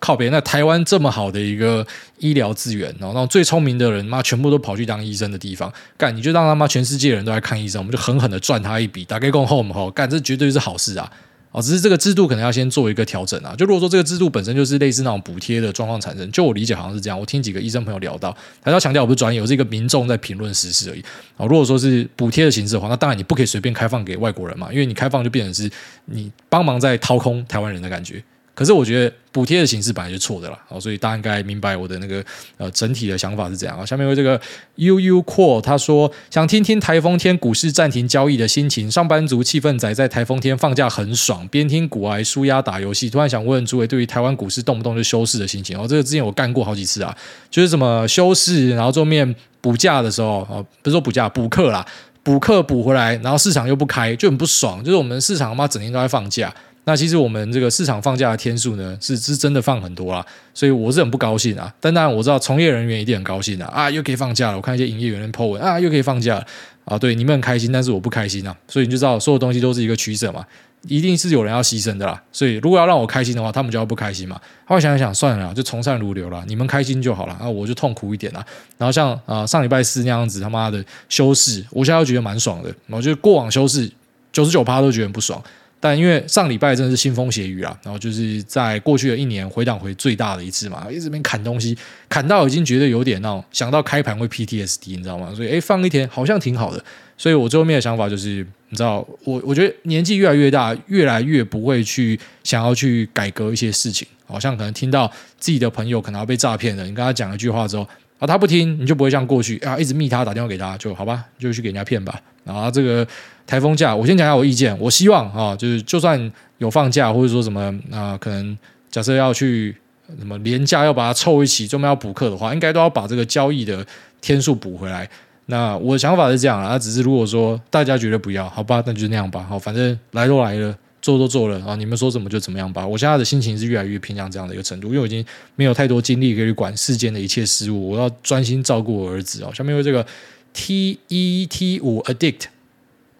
靠别人，那台湾这么好的一个医疗资源，然后那种最聪明的人，妈全部都跑去当医生的地方，干你就让他妈全世界人都来看医生，我们就狠狠的赚他一笔，打开共后门后，干这绝对是好事啊！哦，只是这个制度可能要先做一个调整啊。就如果说这个制度本身就是类似那种补贴的状况产生，就我理解好像是这样。我听几个医生朋友聊到，还要强调我不是专业，我是一个民众在评论时事而已。哦，如果说是补贴的形式的话，那当然你不可以随便开放给外国人嘛，因为你开放就变成是你帮忙在掏空台湾人的感觉。可是我觉得补贴的形式本来就错的了，所以大家应该明白我的那个呃整体的想法是怎样啊。下面为这个 UU Core 他说想听听台风天股市暂停交易的心情，上班族气氛仔在台风天放假很爽，边听股癌舒压打游戏。突然想问诸位对于台湾股市动不动就休市的心情哦，这个之前我干过好几次啊，就是什么休市，然后后面补假的时候哦，不是说补假补课啦，补课补回来，然后市场又不开，就很不爽。就是我们市场他妈整天都在放假。那其实我们这个市场放假的天数呢，是是真的放很多啦，所以我是很不高兴啊。但当然我知道从业人员一定很高兴啊，啊又可以放假了。我看一些营业员的 po 文啊，又可以放假了啊，对，你们很开心，但是我不开心啊。所以你就知道所有东西都是一个取舍嘛，一定是有人要牺牲的啦。所以如果要让我开心的话，他们就要不开心嘛。后来想一想，算了，就从善如流了，你们开心就好了，啊，我就痛苦一点啦。然后像啊上礼拜四那样子他妈的休市，我现在觉得蛮爽的。我觉得过往休市九十九趴都觉得很不爽。但因为上礼拜真的是腥风血雨啊，然后就是在过去的一年回档回最大的一次嘛，一直边砍东西，砍到已经觉得有点那种想到开盘会 PTSD，你知道吗？所以诶，放一天好像挺好的。所以我最后面的想法就是，你知道，我我觉得年纪越来越大，越来越不会去想要去改革一些事情。好像可能听到自己的朋友可能要被诈骗了，你跟他讲一句话之后。啊，他不听，你就不会像过去啊，一直密他打电话给他，就好吧，就去给人家骗吧。然后这个台风假，我先讲一下我意见。我希望啊，就是就算有放假，或者说什么啊，可能假设要去什么连假要把它凑一起，专门要补课的话，应该都要把这个交易的天数补回来。那我的想法是这样啊，只是如果说大家觉得不要，好吧，那就那样吧。好，反正来都来了。做都做了啊！你们说怎么就怎么样吧。我现在的心情是越来越偏向这样的一个程度，因为我已经没有太多精力可以管世间的一切事物，我要专心照顾我儿子哦。下面有这个 T E T 五 Addict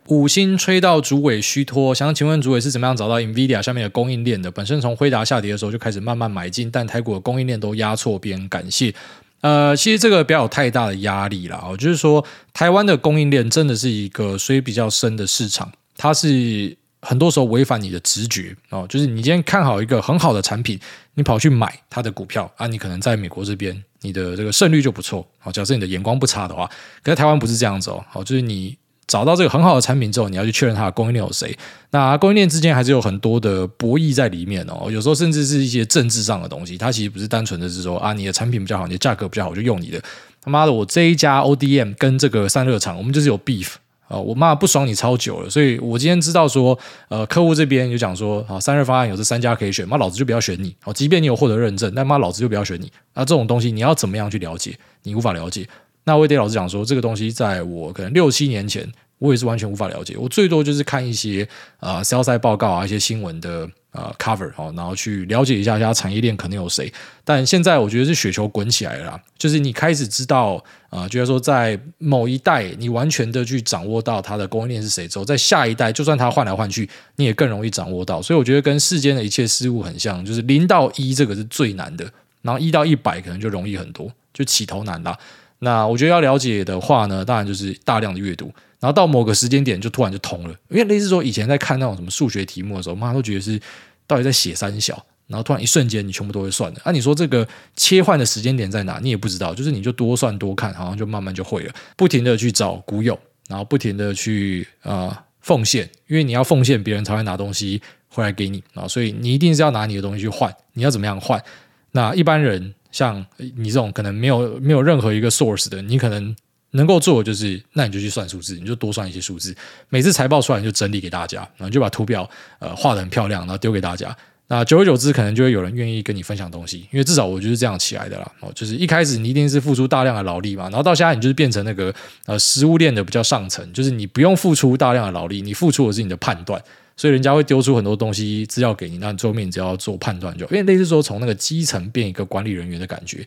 五星吹到主委虚脱，想请问主委是怎么样找到 Nvidia 下面的供应链的？本身从辉达下跌的时候就开始慢慢买进，但台股的供应链都压错边，感谢。呃，其实这个不要有太大的压力啦。哦，就是说台湾的供应链真的是一个水比较深的市场，它是。很多时候违反你的直觉哦，就是你今天看好一个很好的产品，你跑去买它的股票啊，你可能在美国这边你的这个胜率就不错。好，假设你的眼光不差的话，可是台湾不是这样子哦。好，就是你找到这个很好的产品之后，你要去确认它的供应链有谁。那供应链之间还是有很多的博弈在里面哦。有时候甚至是一些政治上的东西，它其实不是单纯的是说啊，你的产品比较好，你的价格比较好，我就用你的。他妈的，我这一家 ODM 跟这个散热厂，我们就是有 beef。啊，我妈不爽你超久了，所以我今天知道说，呃，客户这边就讲说，啊，散热方案有这三家可以选，妈老子就不要选你。好，即便你有获得认证，但妈老子就不要选你。那这种东西你要怎么样去了解？你无法了解。那我也得老师讲说，这个东西在我可能六七年前，我也是完全无法了解。我最多就是看一些啊，销售报告啊，一些新闻的呃 cover 哦，然后去了解一下它产业链可能有谁。但现在我觉得是雪球滚起来了，就是你开始知道啊、呃，就是说在某一代你完全的去掌握到它的供应链是谁之后，在下一代就算它换来换去，你也更容易掌握到。所以我觉得跟世间的一切事物很像，就是零到一这个是最难的，然后一到一百可能就容易很多，就起头难啦。那我觉得要了解的话呢，当然就是大量的阅读。然后到某个时间点就突然就通了，因为类似说以前在看那种什么数学题目的时候，妈都觉得是到底在写三小，然后突然一瞬间你全部都会算的。那、啊、你说这个切换的时间点在哪？你也不知道，就是你就多算多看，好像就慢慢就会了。不停的去找古友，然后不停的去呃奉献，因为你要奉献，别人才会拿东西回来给你啊，所以你一定是要拿你的东西去换。你要怎么样换？那一般人像你这种可能没有没有任何一个 source 的，你可能。能够做的就是，那你就去算数字，你就多算一些数字。每次财报出来你就整理给大家，然后就把图表呃画得很漂亮，然后丢给大家。那久而久之，可能就会有人愿意跟你分享东西，因为至少我就是这样起来的啦。哦，就是一开始你一定是付出大量的劳力嘛，然后到现在你就是变成那个呃食物链的比较上层，就是你不用付出大量的劳力，你付出的是你的判断，所以人家会丢出很多东西资料给你，那你最后面你只要做判断就，因为类似说从那个基层变一个管理人员的感觉。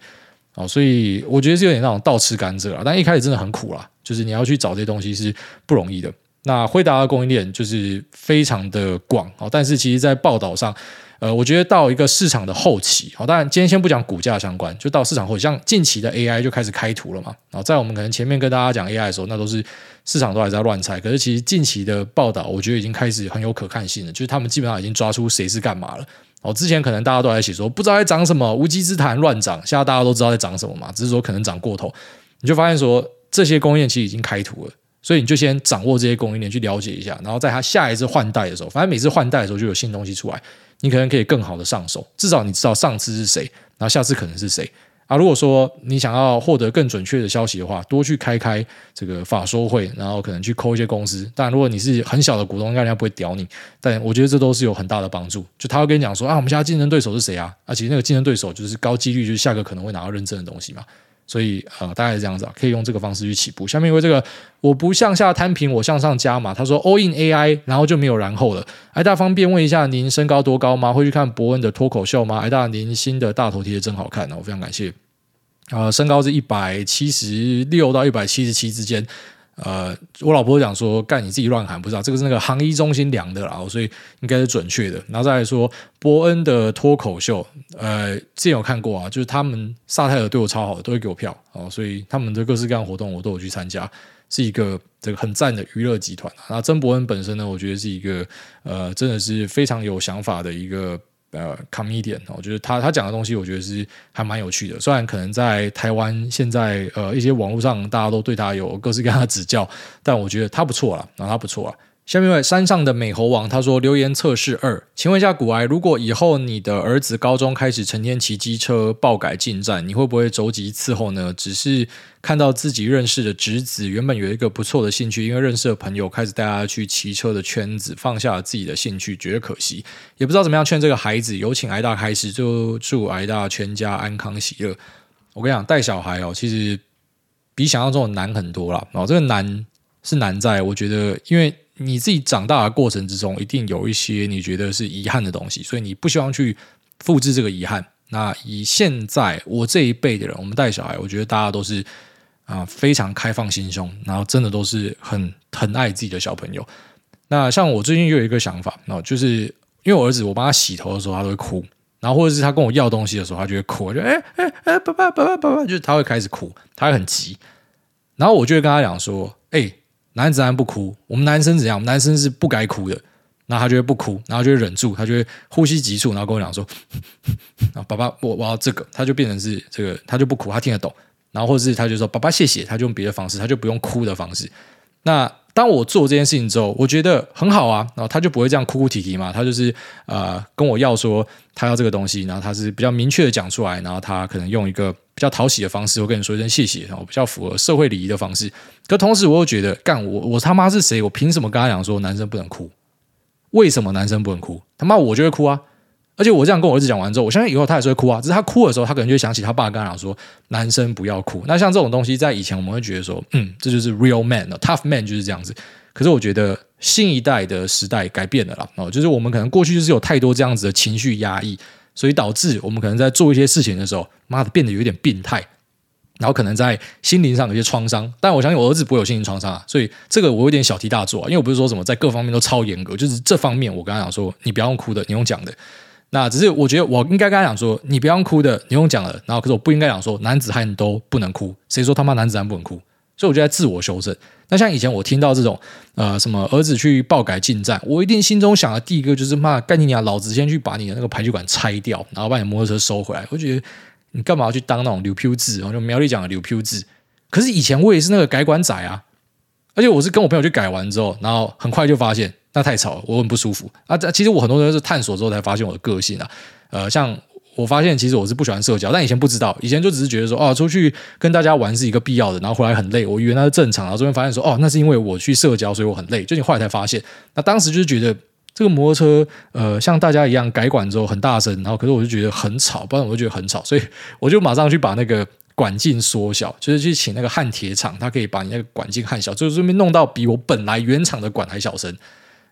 哦，所以我觉得是有点那种倒吃甘蔗啊，但一开始真的很苦啦，就是你要去找这些东西是不容易的。那辉达的供应链就是非常的广哦，但是其实在报道上，呃，我觉得到一个市场的后期，好，当然今天先不讲股价相关，就到市场后期，像近期的 AI 就开始开图了嘛。然后在我们可能前面跟大家讲 AI 的时候，那都是市场都还在乱猜，可是其实近期的报道，我觉得已经开始很有可看性了，就是他们基本上已经抓出谁是干嘛了。哦，之前可能大家都在写说不知道在涨什么，无稽之谈乱涨。现在大家都知道在涨什么嘛，只是说可能涨过头。你就发现说这些供应链其实已经开图了，所以你就先掌握这些供应链去了解一下，然后在它下一次换代的时候，反正每次换代的时候就有新东西出来，你可能可以更好的上手。至少你知道上次是谁，然后下次可能是谁。啊，如果说你想要获得更准确的消息的话，多去开开这个法说会，然后可能去抠一些公司。但，如果你是很小的股东，应该人家不会屌你。但我觉得这都是有很大的帮助。就他会跟你讲说啊，我们现在竞争对手是谁啊？而且那个竞争对手就是高几率就是下个可能会拿到认证的东西嘛。所以呃，大概是这样子啊，可以用这个方式去起步。下面因为这个，我不向下摊平，我向上加嘛。他说 all in AI，然后就没有然后了。哎大方便问一下，您身高多高吗？会去看伯恩的脱口秀吗？哎大，您新的大头贴真好看，我非常感谢。呃，身高是一百七十六到一百七十七之间。呃，我老婆讲说，干你自己乱喊，不知道这个是那个航医中心量的啦，所以应该是准确的。然后再来说，伯恩的脱口秀，呃，之前有看过啊，就是他们萨泰尔对我超好的，都会给我票哦，所以他们的各式各样活动我都有去参加，是一个这个很赞的娱乐集团。然后曾伯恩本身呢，我觉得是一个呃，真的是非常有想法的一个。呃，comedian，我觉得他他讲的东西，我觉得是还蛮有趣的。虽然可能在台湾现在呃一些网络上大家都对他有各式各样的指教，但我觉得他不错了，然后他不错了。下面一位山上的美猴王他说留言测试二，请问一下古埃，如果以后你的儿子高中开始成天骑机车爆改进站，你会不会着急伺候呢？只是看到自己认识的侄子原本有一个不错的兴趣，因为认识的朋友开始带他去骑车的圈子，放下了自己的兴趣，觉得可惜，也不知道怎么样劝这个孩子。有请癌大开始，就祝癌大全家安康喜乐。我跟你讲，带小孩哦，其实比想象中的难很多啦。哦，这个难是难在，我觉得因为。你自己长大的过程之中，一定有一些你觉得是遗憾的东西，所以你不希望去复制这个遗憾。那以现在我这一辈的人，我们带小孩，我觉得大家都是啊非常开放心胸，然后真的都是很很爱自己的小朋友。那像我最近又有一个想法，那就是因为我儿子，我帮他洗头的时候，他都会哭，然后或者是他跟我要东西的时候，他就会哭，就哎哎哎，爸爸爸爸爸爸，就是他会开始哭，他会很急，然后我就会跟他讲说，哎。男子汉不哭，我们男生怎样？我们男生是不该哭的。那他就会不哭，然后就会忍住，他就会呼吸急促，然后跟我讲说：“，爸爸，我我要这个。”他就变成是这个，他就不哭，他听得懂。然后或者是他就说：“爸爸，谢谢。”他就用别的方式，他就不用哭的方式。那当我做这件事情之后，我觉得很好啊，然后他就不会这样哭哭啼啼嘛，他就是呃跟我要说他要这个东西，然后他是比较明确的讲出来，然后他可能用一个比较讨喜的方式，我跟你说一声谢谢，然后比较符合社会礼仪的方式。可同时我又觉得，干我我他妈是谁？我凭什么跟他讲说男生不能哭？为什么男生不能哭？他妈我就会哭啊！而且我这样跟我儿子讲完之后，我相信以后他也是会哭啊。只是他哭的时候，他可能就会想起他爸跟他讲说：“男生不要哭。”那像这种东西，在以前我们会觉得说：“嗯，这就是 real man，tough man 就是这样子。”可是我觉得新一代的时代改变了啦，哦，就是我们可能过去就是有太多这样子的情绪压抑，所以导致我们可能在做一些事情的时候，妈的变得有点病态，然后可能在心灵上有些创伤。但我相信我儿子不会有心灵创伤啊，所以这个我有点小题大做啊，因为我不是说什么在各方面都超严格，就是这方面我跟他讲说，你不要用哭的，你用讲的。那只是我觉得我应该跟他讲说，你不用哭的，你用讲的。然后可是我不应该讲说男子汉都不能哭，谁说他妈男子汉不能哭？所以我就在自我修正。那像以前我听到这种呃什么儿子去爆改进站，我一定心中想的第一个就是妈干你娘，老子先去把你的那个排气管拆掉，然后把你摩托车收回来。我觉得你干嘛要去当那种刘飘子？然后就苗栗讲的刘飘子。可是以前我也是那个改管仔啊，而且我是跟我朋友去改完之后，然后很快就发现那太吵了，我很不舒服啊。这其实我很多人是探索之后才发现我的个性啊，呃像。我发现其实我是不喜欢社交，但以前不知道，以前就只是觉得说，哦，出去跟大家玩是一个必要的，然后回来很累，我以为那是正常，然后这边发现说，哦，那是因为我去社交，所以我很累。就你后来才发现，那当时就是觉得这个摩托车，呃，像大家一样改管之后很大声，然后可是我就觉得很吵，不然我就觉得很吵，所以我就马上去把那个管径缩小，就是去请那个焊铁厂，他可以把你那个管径焊小，就是这边弄到比我本来原厂的管还小声。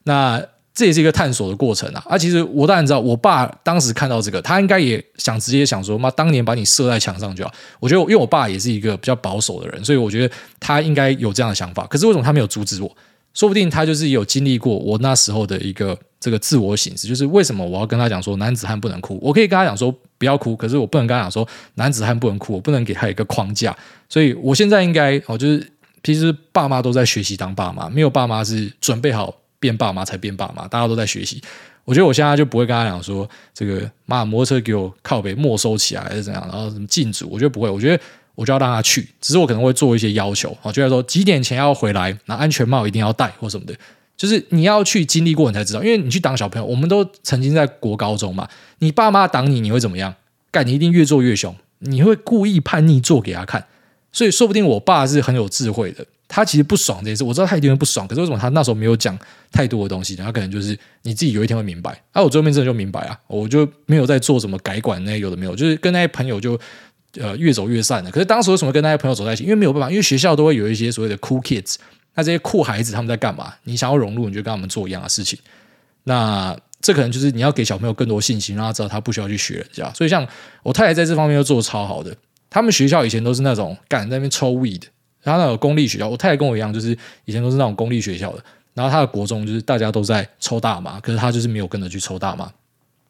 那这也是一个探索的过程啊！啊，其实我当然知道，我爸当时看到这个，他应该也想直接想说，妈，当年把你射在墙上就好。我觉得，因为我爸也是一个比较保守的人，所以我觉得他应该有这样的想法。可是为什么他没有阻止我？说不定他就是有经历过我那时候的一个这个自我醒思，就是为什么我要跟他讲说男子汉不能哭？我可以跟他讲说不要哭，可是我不能跟他讲说男子汉不能哭，我不能给他一个框架。所以我现在应该哦，就是其实爸妈都在学习当爸妈，没有爸妈是准备好。变爸妈才变爸妈，大家都在学习。我觉得我现在就不会跟他讲说，这个妈摩托车给我靠北没收起来还是怎样，然后什么禁止，我觉得不会。我觉得我就要让他去，只是我可能会做一些要求啊，就说几点前要回来，那安全帽一定要戴或什么的。就是你要去经历过，你才知道。因为你去当小朋友，我们都曾经在国高中嘛，你爸妈挡你，你会怎么样？干，你一定越做越凶，你会故意叛逆做给他看。所以说不定我爸是很有智慧的。他其实不爽这件事，我知道他一定会不爽。可是为什么他那时候没有讲太多的东西？他可能就是你自己有一天会明白。啊，我最后面真的就明白啊，我就没有在做什么改管那有的没有，就是跟那些朋友就呃越走越散了。可是当时为什么跟那些朋友走在一起？因为没有办法，因为学校都会有一些所谓的 cool kids，那这些酷孩子他们在干嘛？你想要融入，你就跟他们做一样的事情。那这可能就是你要给小朋友更多信心，让他知道他不需要去学人家。所以像我太太在这方面又做得超好的。他们学校以前都是那种敢在那边抽 weed 的。他那个公立学校，我太太跟我一样，就是以前都是那种公立学校的。然后他的国中就是大家都在抽大麻，可是他就是没有跟着去抽大麻。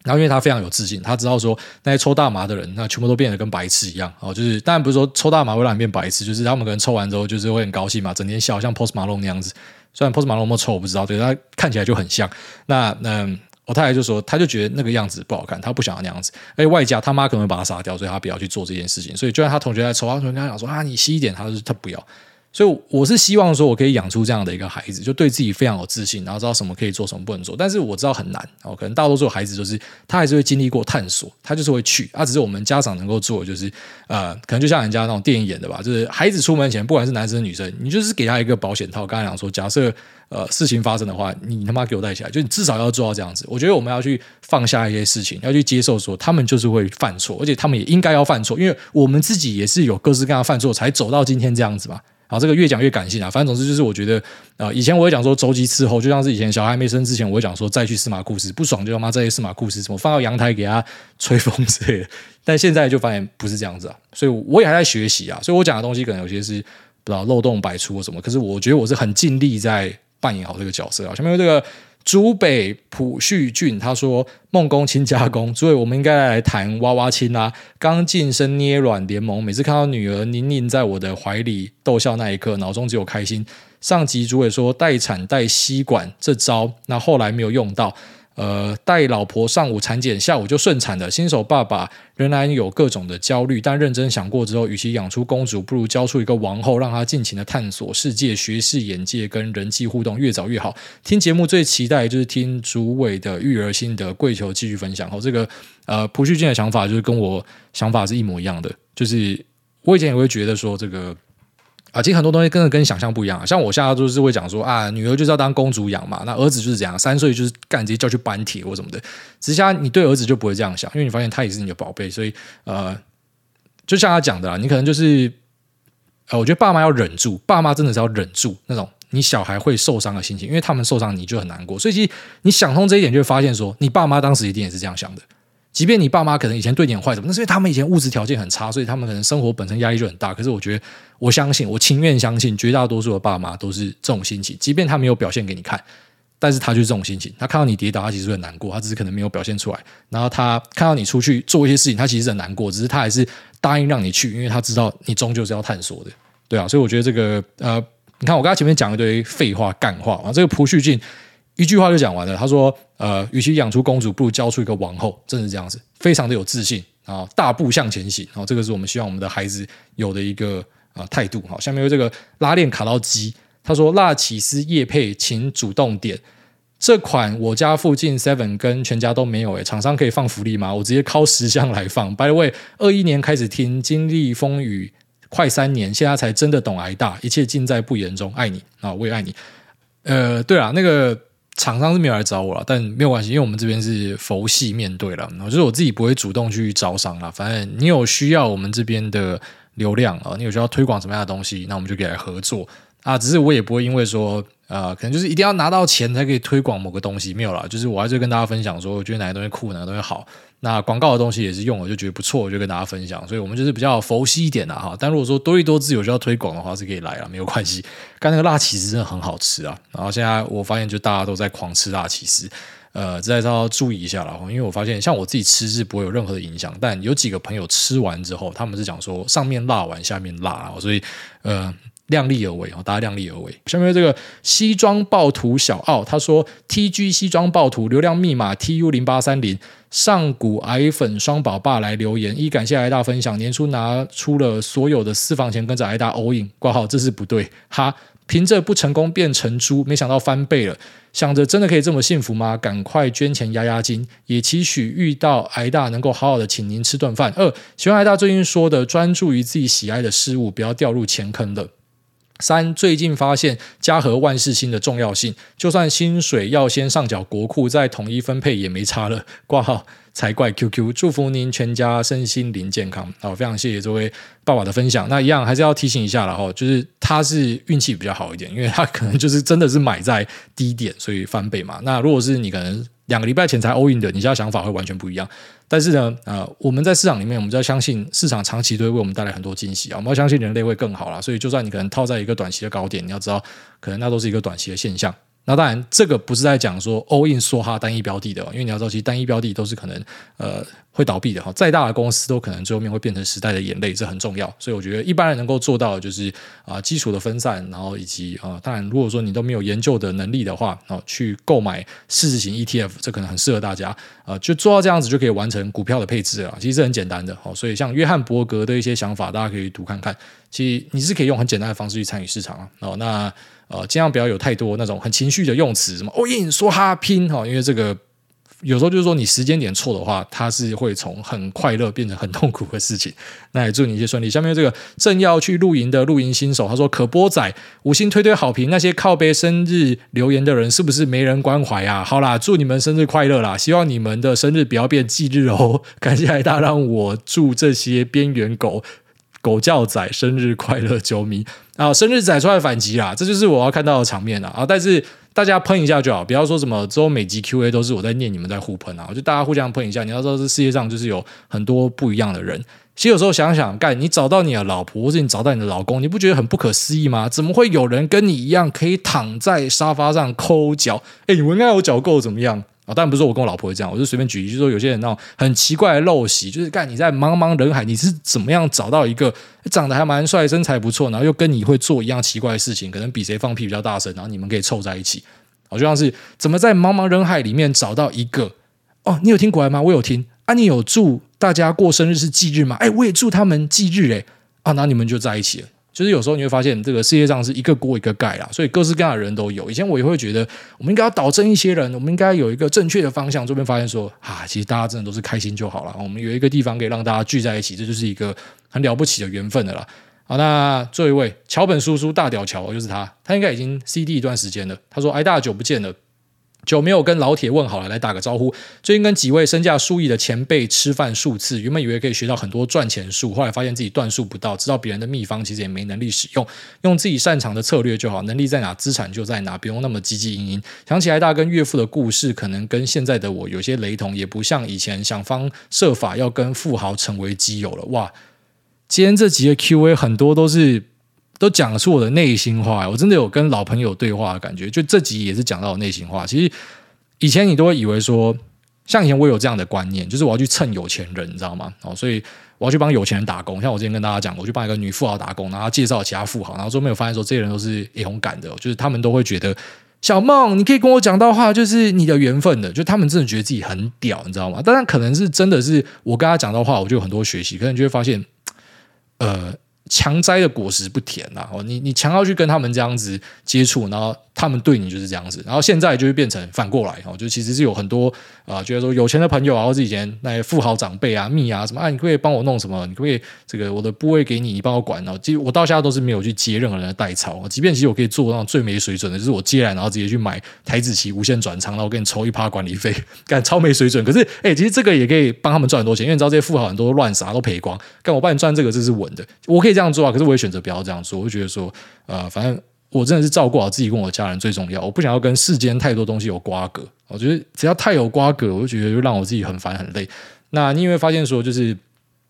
然后因为他非常有自信，他知道说那些抽大麻的人，那全部都变得跟白痴一样哦。就是当然不是说抽大麻会让你变白痴，就是他们可能抽完之后就是会很高兴嘛，整天笑，像 Post Malone 那样子。虽然 Post Malone 有没抽我不知道，对他看起来就很像。那嗯。我太太就说，他就觉得那个样子不好看，他不想要那样子。而且外加他妈可能会把他杀掉，所以他不要去做这件事情。所以就算他同学在抽，他同学跟他讲说啊，你吸一点，他说他不要。所以我是希望说，我可以养出这样的一个孩子，就对自己非常有自信，然后知道什么可以做，什么不能做。但是我知道很难哦，可能大多数孩子就是他还是会经历过探索，他就是会去。啊，只是我们家长能够做的就是呃，可能就像人家那种电影演的吧，就是孩子出门前，不管是男生女生，你就是给他一个保险套。刚才讲说，假设呃事情发生的话，你他妈给我带起来，就你至少要做到这样子。我觉得我们要去放下一些事情，要去接受说他们就是会犯错，而且他们也应该要犯错，因为我们自己也是有各式各样犯错才走到今天这样子嘛。好，这个越讲越感性啊。反正总之就是，我觉得啊、以前我会讲说周期伺候，就像是以前小孩没生之前，我会讲说再去司马库斯，不爽就他妈再去司马库斯，什么放到阳台给他吹风之类的。但现在就发现不是这样子啊，所以我也还在学习啊。所以我讲的东西可能有些是不知道漏洞百出或什么，可是我觉得我是很尽力在扮演好这个角色啊。下面有这个。竹北普旭俊他说：“梦工亲家公，所以我们应该来谈娃娃亲啊。刚晋升捏软联盟，每次看到女儿宁宁在我的怀里逗笑那一刻，脑中只有开心。上集主委说待产带吸管这招，那后来没有用到。”呃，带老婆上午产检，下午就顺产的新手爸爸仍然有各种的焦虑，但认真想过之后，与其养出公主，不如教出一个王后，让她尽情的探索世界、学识、眼界跟人际互动，越早越好。听节目最期待就是听主委的育儿心得，跪求继续分享。好，这个呃，朴旭俊的想法就是跟我想法是一模一样的，就是我以前也会觉得说这个。啊，其实很多东西跟跟想象不一样啊。像我现在就是会讲说啊，女儿就是要当公主养嘛，那儿子就是这样，三岁就是干直接叫去搬铁或什么的。直接你对儿子就不会这样想，因为你发现他也是你的宝贝，所以呃，就像他讲的啦，你可能就是呃，我觉得爸妈要忍住，爸妈真的是要忍住那种你小孩会受伤的心情，因为他们受伤你就很难过。所以其实你想通这一点，就会发现说，你爸妈当时一定也是这样想的。即便你爸妈可能以前对你很坏，什么？那是因为他们以前物质条件很差，所以他们可能生活本身压力就很大。可是我觉得，我相信，我情愿相信，绝大多数的爸妈都是这种心情。即便他没有表现给你看，但是他就是这种心情。他看到你跌倒，他其实很难过，他只是可能没有表现出来。然后他看到你出去做一些事情，他其实很难过，只是他还是答应让你去，因为他知道你终究是要探索的，对啊。所以我觉得这个呃，你看我刚才前面讲一堆废话、干话啊，这个朴旭俊。一句话就讲完了。他说：“呃，与其养出公主，不如教出一个王后。”真是这样子，非常的有自信啊，大步向前行。然后这个是我们希望我们的孩子有的一个啊态度。好，下面有这个拉链卡到机，他说：“辣起司业配，请主动点这款。我家附近 Seven 跟全家都没有诶，厂商可以放福利吗？我直接靠十箱来放。By the way，二一年开始听，经历风雨快三年，现在才真的懂挨大，一切尽在不言中。爱你啊，我也爱你。呃，对啊，那个。”厂商是没有来找我了，但没有关系，因为我们这边是佛系面对了，我就是我自己不会主动去招商了。反正你有需要我们这边的流量啊，你有需要推广什么样的东西，那我们就可以来合作啊。只是我也不会因为说。呃，可能就是一定要拿到钱才可以推广某个东西，没有啦，就是我还是跟大家分享说，我觉得哪个东西酷，哪个东西好。那广告的东西也是用了就觉得不错，我就跟大家分享。所以我们就是比较佛系一点的哈。但如果说多一多滋有需要推广的话，是可以来了，没有关系。刚那个辣起司真的很好吃啊。然后现在我发现，就大家都在狂吃辣起司，呃，这要注意一下了。因为我发现，像我自己吃是不会有任何的影响，但有几个朋友吃完之后，他们是讲说上面辣完，下面辣，所以呃。量力而为哦，大家量力而为。下面这个西装暴徒小奥他说：“T G 西装暴徒流量密码 T U 零八三零上古矮粉双宝爸来留言，一感谢癌大分享，年初拿出了所有的私房钱跟着癌大 all in 挂号，这是不对哈。凭着不成功变成猪，没想到翻倍了，想着真的可以这么幸福吗？赶快捐钱压压惊，也期许遇到癌大能够好好的请您吃顿饭。二，喜欢癌大最近说的，专注于自己喜爱的事物，不要掉入钱坑的。”三，最近发现家和万事兴的重要性，就算薪水要先上缴国库，再统一分配也没差了。挂号才怪 QQ，祝福您全家身心灵健康。好，非常谢谢这位爸爸的分享。那一样还是要提醒一下了哈，就是他是运气比较好一点，因为他可能就是真的是买在低点，所以翻倍嘛。那如果是你可能。两个礼拜前才 all in 的，你现在想法会完全不一样。但是呢，呃，我们在市场里面，我们就要相信市场长期都会为我们带来很多惊喜啊。我们要相信人类会更好啦。所以，就算你可能套在一个短期的高点，你要知道，可能那都是一个短期的现象。那当然，这个不是在讲说 all in 梭哈单一标的的，因为你要知道，其实单一标的都是可能呃会倒闭的哈。再大的公司都可能最后面会变成时代的眼泪，这很重要。所以我觉得一般人能够做到的就是啊、基础的分散，然后以及啊、当然如果说你都没有研究的能力的话，哦、呃，去购买市值型 ETF，这可能很适合大家啊、呃，就做到这样子就可以完成股票的配置了。其实是很简单的，好，所以像约翰伯格的一些想法，大家可以读看看。其实你是可以用很简单的方式去参与市场啊。哦，那。呃，尽量不要有太多那种很情绪的用词，什么 all in 说哈拼哈，因为这个有时候就是说你时间点错的话，它是会从很快乐变成很痛苦的事情。那也祝你一切顺利。下面这个正要去露营的露营新手，他说可波仔五星推推好评，那些靠背生日留言的人是不是没人关怀啊？好啦，祝你们生日快乐啦！希望你们的生日不要变忌日哦。感谢癌大让我祝这些边缘狗。狗叫仔生日快乐，啾咪啊！生日仔出来反击啦，这就是我要看到的场面啦啊！但是大家喷一下就好，不要说什么之后每集 Q&A 都是我在念，你们在互喷啊！就大家互相喷一下。你要知道，这世界上就是有很多不一样的人。其实有时候想想，干你找到你的老婆，或者你找到你的老公，你不觉得很不可思议吗？怎么会有人跟你一样可以躺在沙发上抠脚？哎，你们应该有脚够怎么样？啊，当然不是我跟我老婆这样，我就随便举例，就是说有些人那种很奇怪的陋习，就是干你在茫茫人海，你是怎么样找到一个长得还蛮帅、身材不错，然后又跟你会做一样奇怪的事情，可能比谁放屁比较大声，然后你们可以凑在一起。好，就像是怎么在茫茫人海里面找到一个哦，你有听过来吗？我有听啊，你有祝大家过生日是忌日吗？哎，我也祝他们忌日哎，啊，那你们就在一起了。就是有时候你会发现，这个世界上是一个锅一个盖啦，所以各式各样的人都有。以前我也会觉得，我们应该要导正一些人，我们应该有一个正确的方向。这边发现说，啊，其实大家真的都是开心就好了。我们有一个地方可以让大家聚在一起，这就是一个很了不起的缘分的啦。好，那最后一位桥本叔叔大屌桥就是他，他应该已经 CD 一段时间了。他说：“哎大久不见了。”久没有跟老铁问好了，来打个招呼。最近跟几位身价数亿的前辈吃饭数次，原本以为可以学到很多赚钱术，后来发现自己段数不到，知道别人的秘方，其实也没能力使用，用自己擅长的策略就好，能力在哪，资产就在哪，不用那么汲汲营营。想起来大跟岳父的故事，可能跟现在的我有些雷同，也不像以前想方设法要跟富豪成为基友了。哇，今天这几个 Q&A 很多都是。都讲出我的内心话，我真的有跟老朋友对话的感觉。就这集也是讲到我内心话。其实以前你都会以为说，像以前我有这样的观念，就是我要去蹭有钱人，你知道吗？哦，所以我要去帮有钱人打工。像我之前跟大家讲，我去帮一个女富豪打工，然后介绍其他富豪，然后后没有发现说这些人都是也很敢的，就是他们都会觉得小梦，你可以跟我讲到话，就是你的缘分的，就他们真的觉得自己很屌，你知道吗？当然可能是真的是我跟他讲到话，我就有很多学习，可能就会发现，呃。强摘的果实不甜呐！哦，你你强要去跟他们这样子接触，然后他们对你就是这样子，然后现在就会变成反过来哦，就其实是有很多啊，觉得说有钱的朋友啊，或者以前那些富豪长辈啊、密啊什么啊，你可以帮我弄什么？你可以这个我的部位给你，你帮我管。然后其实我到现在都是没有去接任何人的代操，即便其实我可以做那种最没水准的，就是我接来然后直接去买台子期无限转仓，然后我给你抽一趴管理费，干超没水准。可是哎，其实这个也可以帮他们赚很多钱，因为你知道这些富豪很多乱撒都赔光，干我帮你赚这个这是稳的，我可以这样做啊。可是我也选择。不要这样做，我就觉得说，呃，反正我真的是照顾好自己跟我家人最重要，我不想要跟世间太多东西有瓜葛。我觉得只要太有瓜葛，我就觉得就让我自己很烦很累。那你会发现说，就是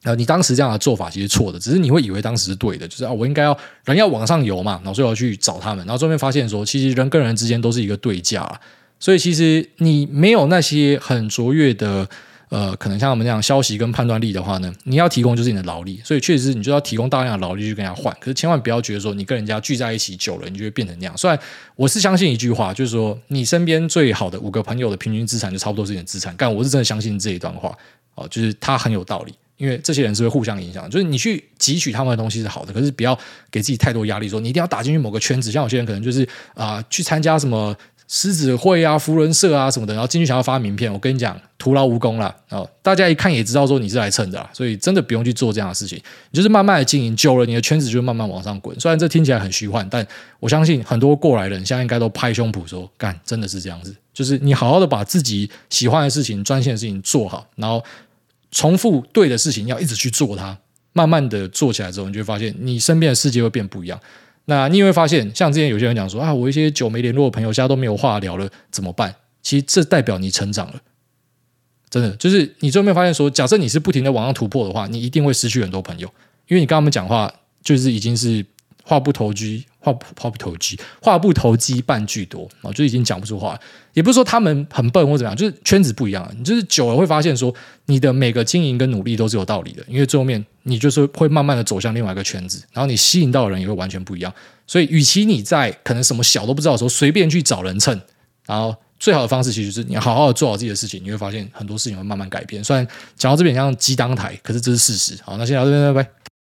呃，你当时这样的做法其实错的，只是你会以为当时是对的，就是啊，我应该要人要往上游嘛，然后所以要去找他们，然后后面发现说，其实人跟人之间都是一个对价，所以其实你没有那些很卓越的。呃，可能像我们这样消息跟判断力的话呢，你要提供就是你的劳力，所以确实你就要提供大量的劳力去跟人家换。可是千万不要觉得说你跟人家聚在一起久了，你就会变成那样。虽然我是相信一句话，就是说你身边最好的五个朋友的平均资产就差不多是你的资产。但我是真的相信这一段话哦，就是它很有道理，因为这些人是会互相影响。就是你去汲取他们的东西是好的，可是不要给自己太多压力，说你一定要打进去某个圈子。像有些人可能就是啊、去参加什么。狮子会啊，福伦社啊什么的，然后进去想要发名片，我跟你讲，徒劳无功了哦。大家一看也知道说你是来蹭的，所以真的不用去做这样的事情。你就是慢慢的经营，久了你的圈子就慢慢往上滚。虽然这听起来很虚幻，但我相信很多过来人现在应该都拍胸脯说，干，真的是这样子。就是你好好的把自己喜欢的事情、专心的事情做好，然后重复对的事情要一直去做它，慢慢的做起来之后，你就会发现你身边的世界会变不一样。那你也会发现，像之前有些人讲说啊，我一些久没联络的朋友，现在都没有话聊了，怎么办？其实这代表你成长了，真的，就是你最后面发现说，假设你是不停的往上突破的话，你一定会失去很多朋友，因为你跟他们讲话就是已经是。话不投机，话不话不投机，话不投机半句多啊，就已经讲不出话。也不是说他们很笨或怎么样，就是圈子不一样。你就是久了会发现说，你的每个经营跟努力都是有道理的，因为最后面你就是会慢慢的走向另外一个圈子，然后你吸引到的人也会完全不一样。所以，与其你在可能什么小都不知道的时候随便去找人蹭，然后最好的方式其实是你好好的做好自己的事情，你会发现很多事情会慢慢改变。虽然讲到这边像鸡汤台，可是这是事实。好，那先聊这边拜拜。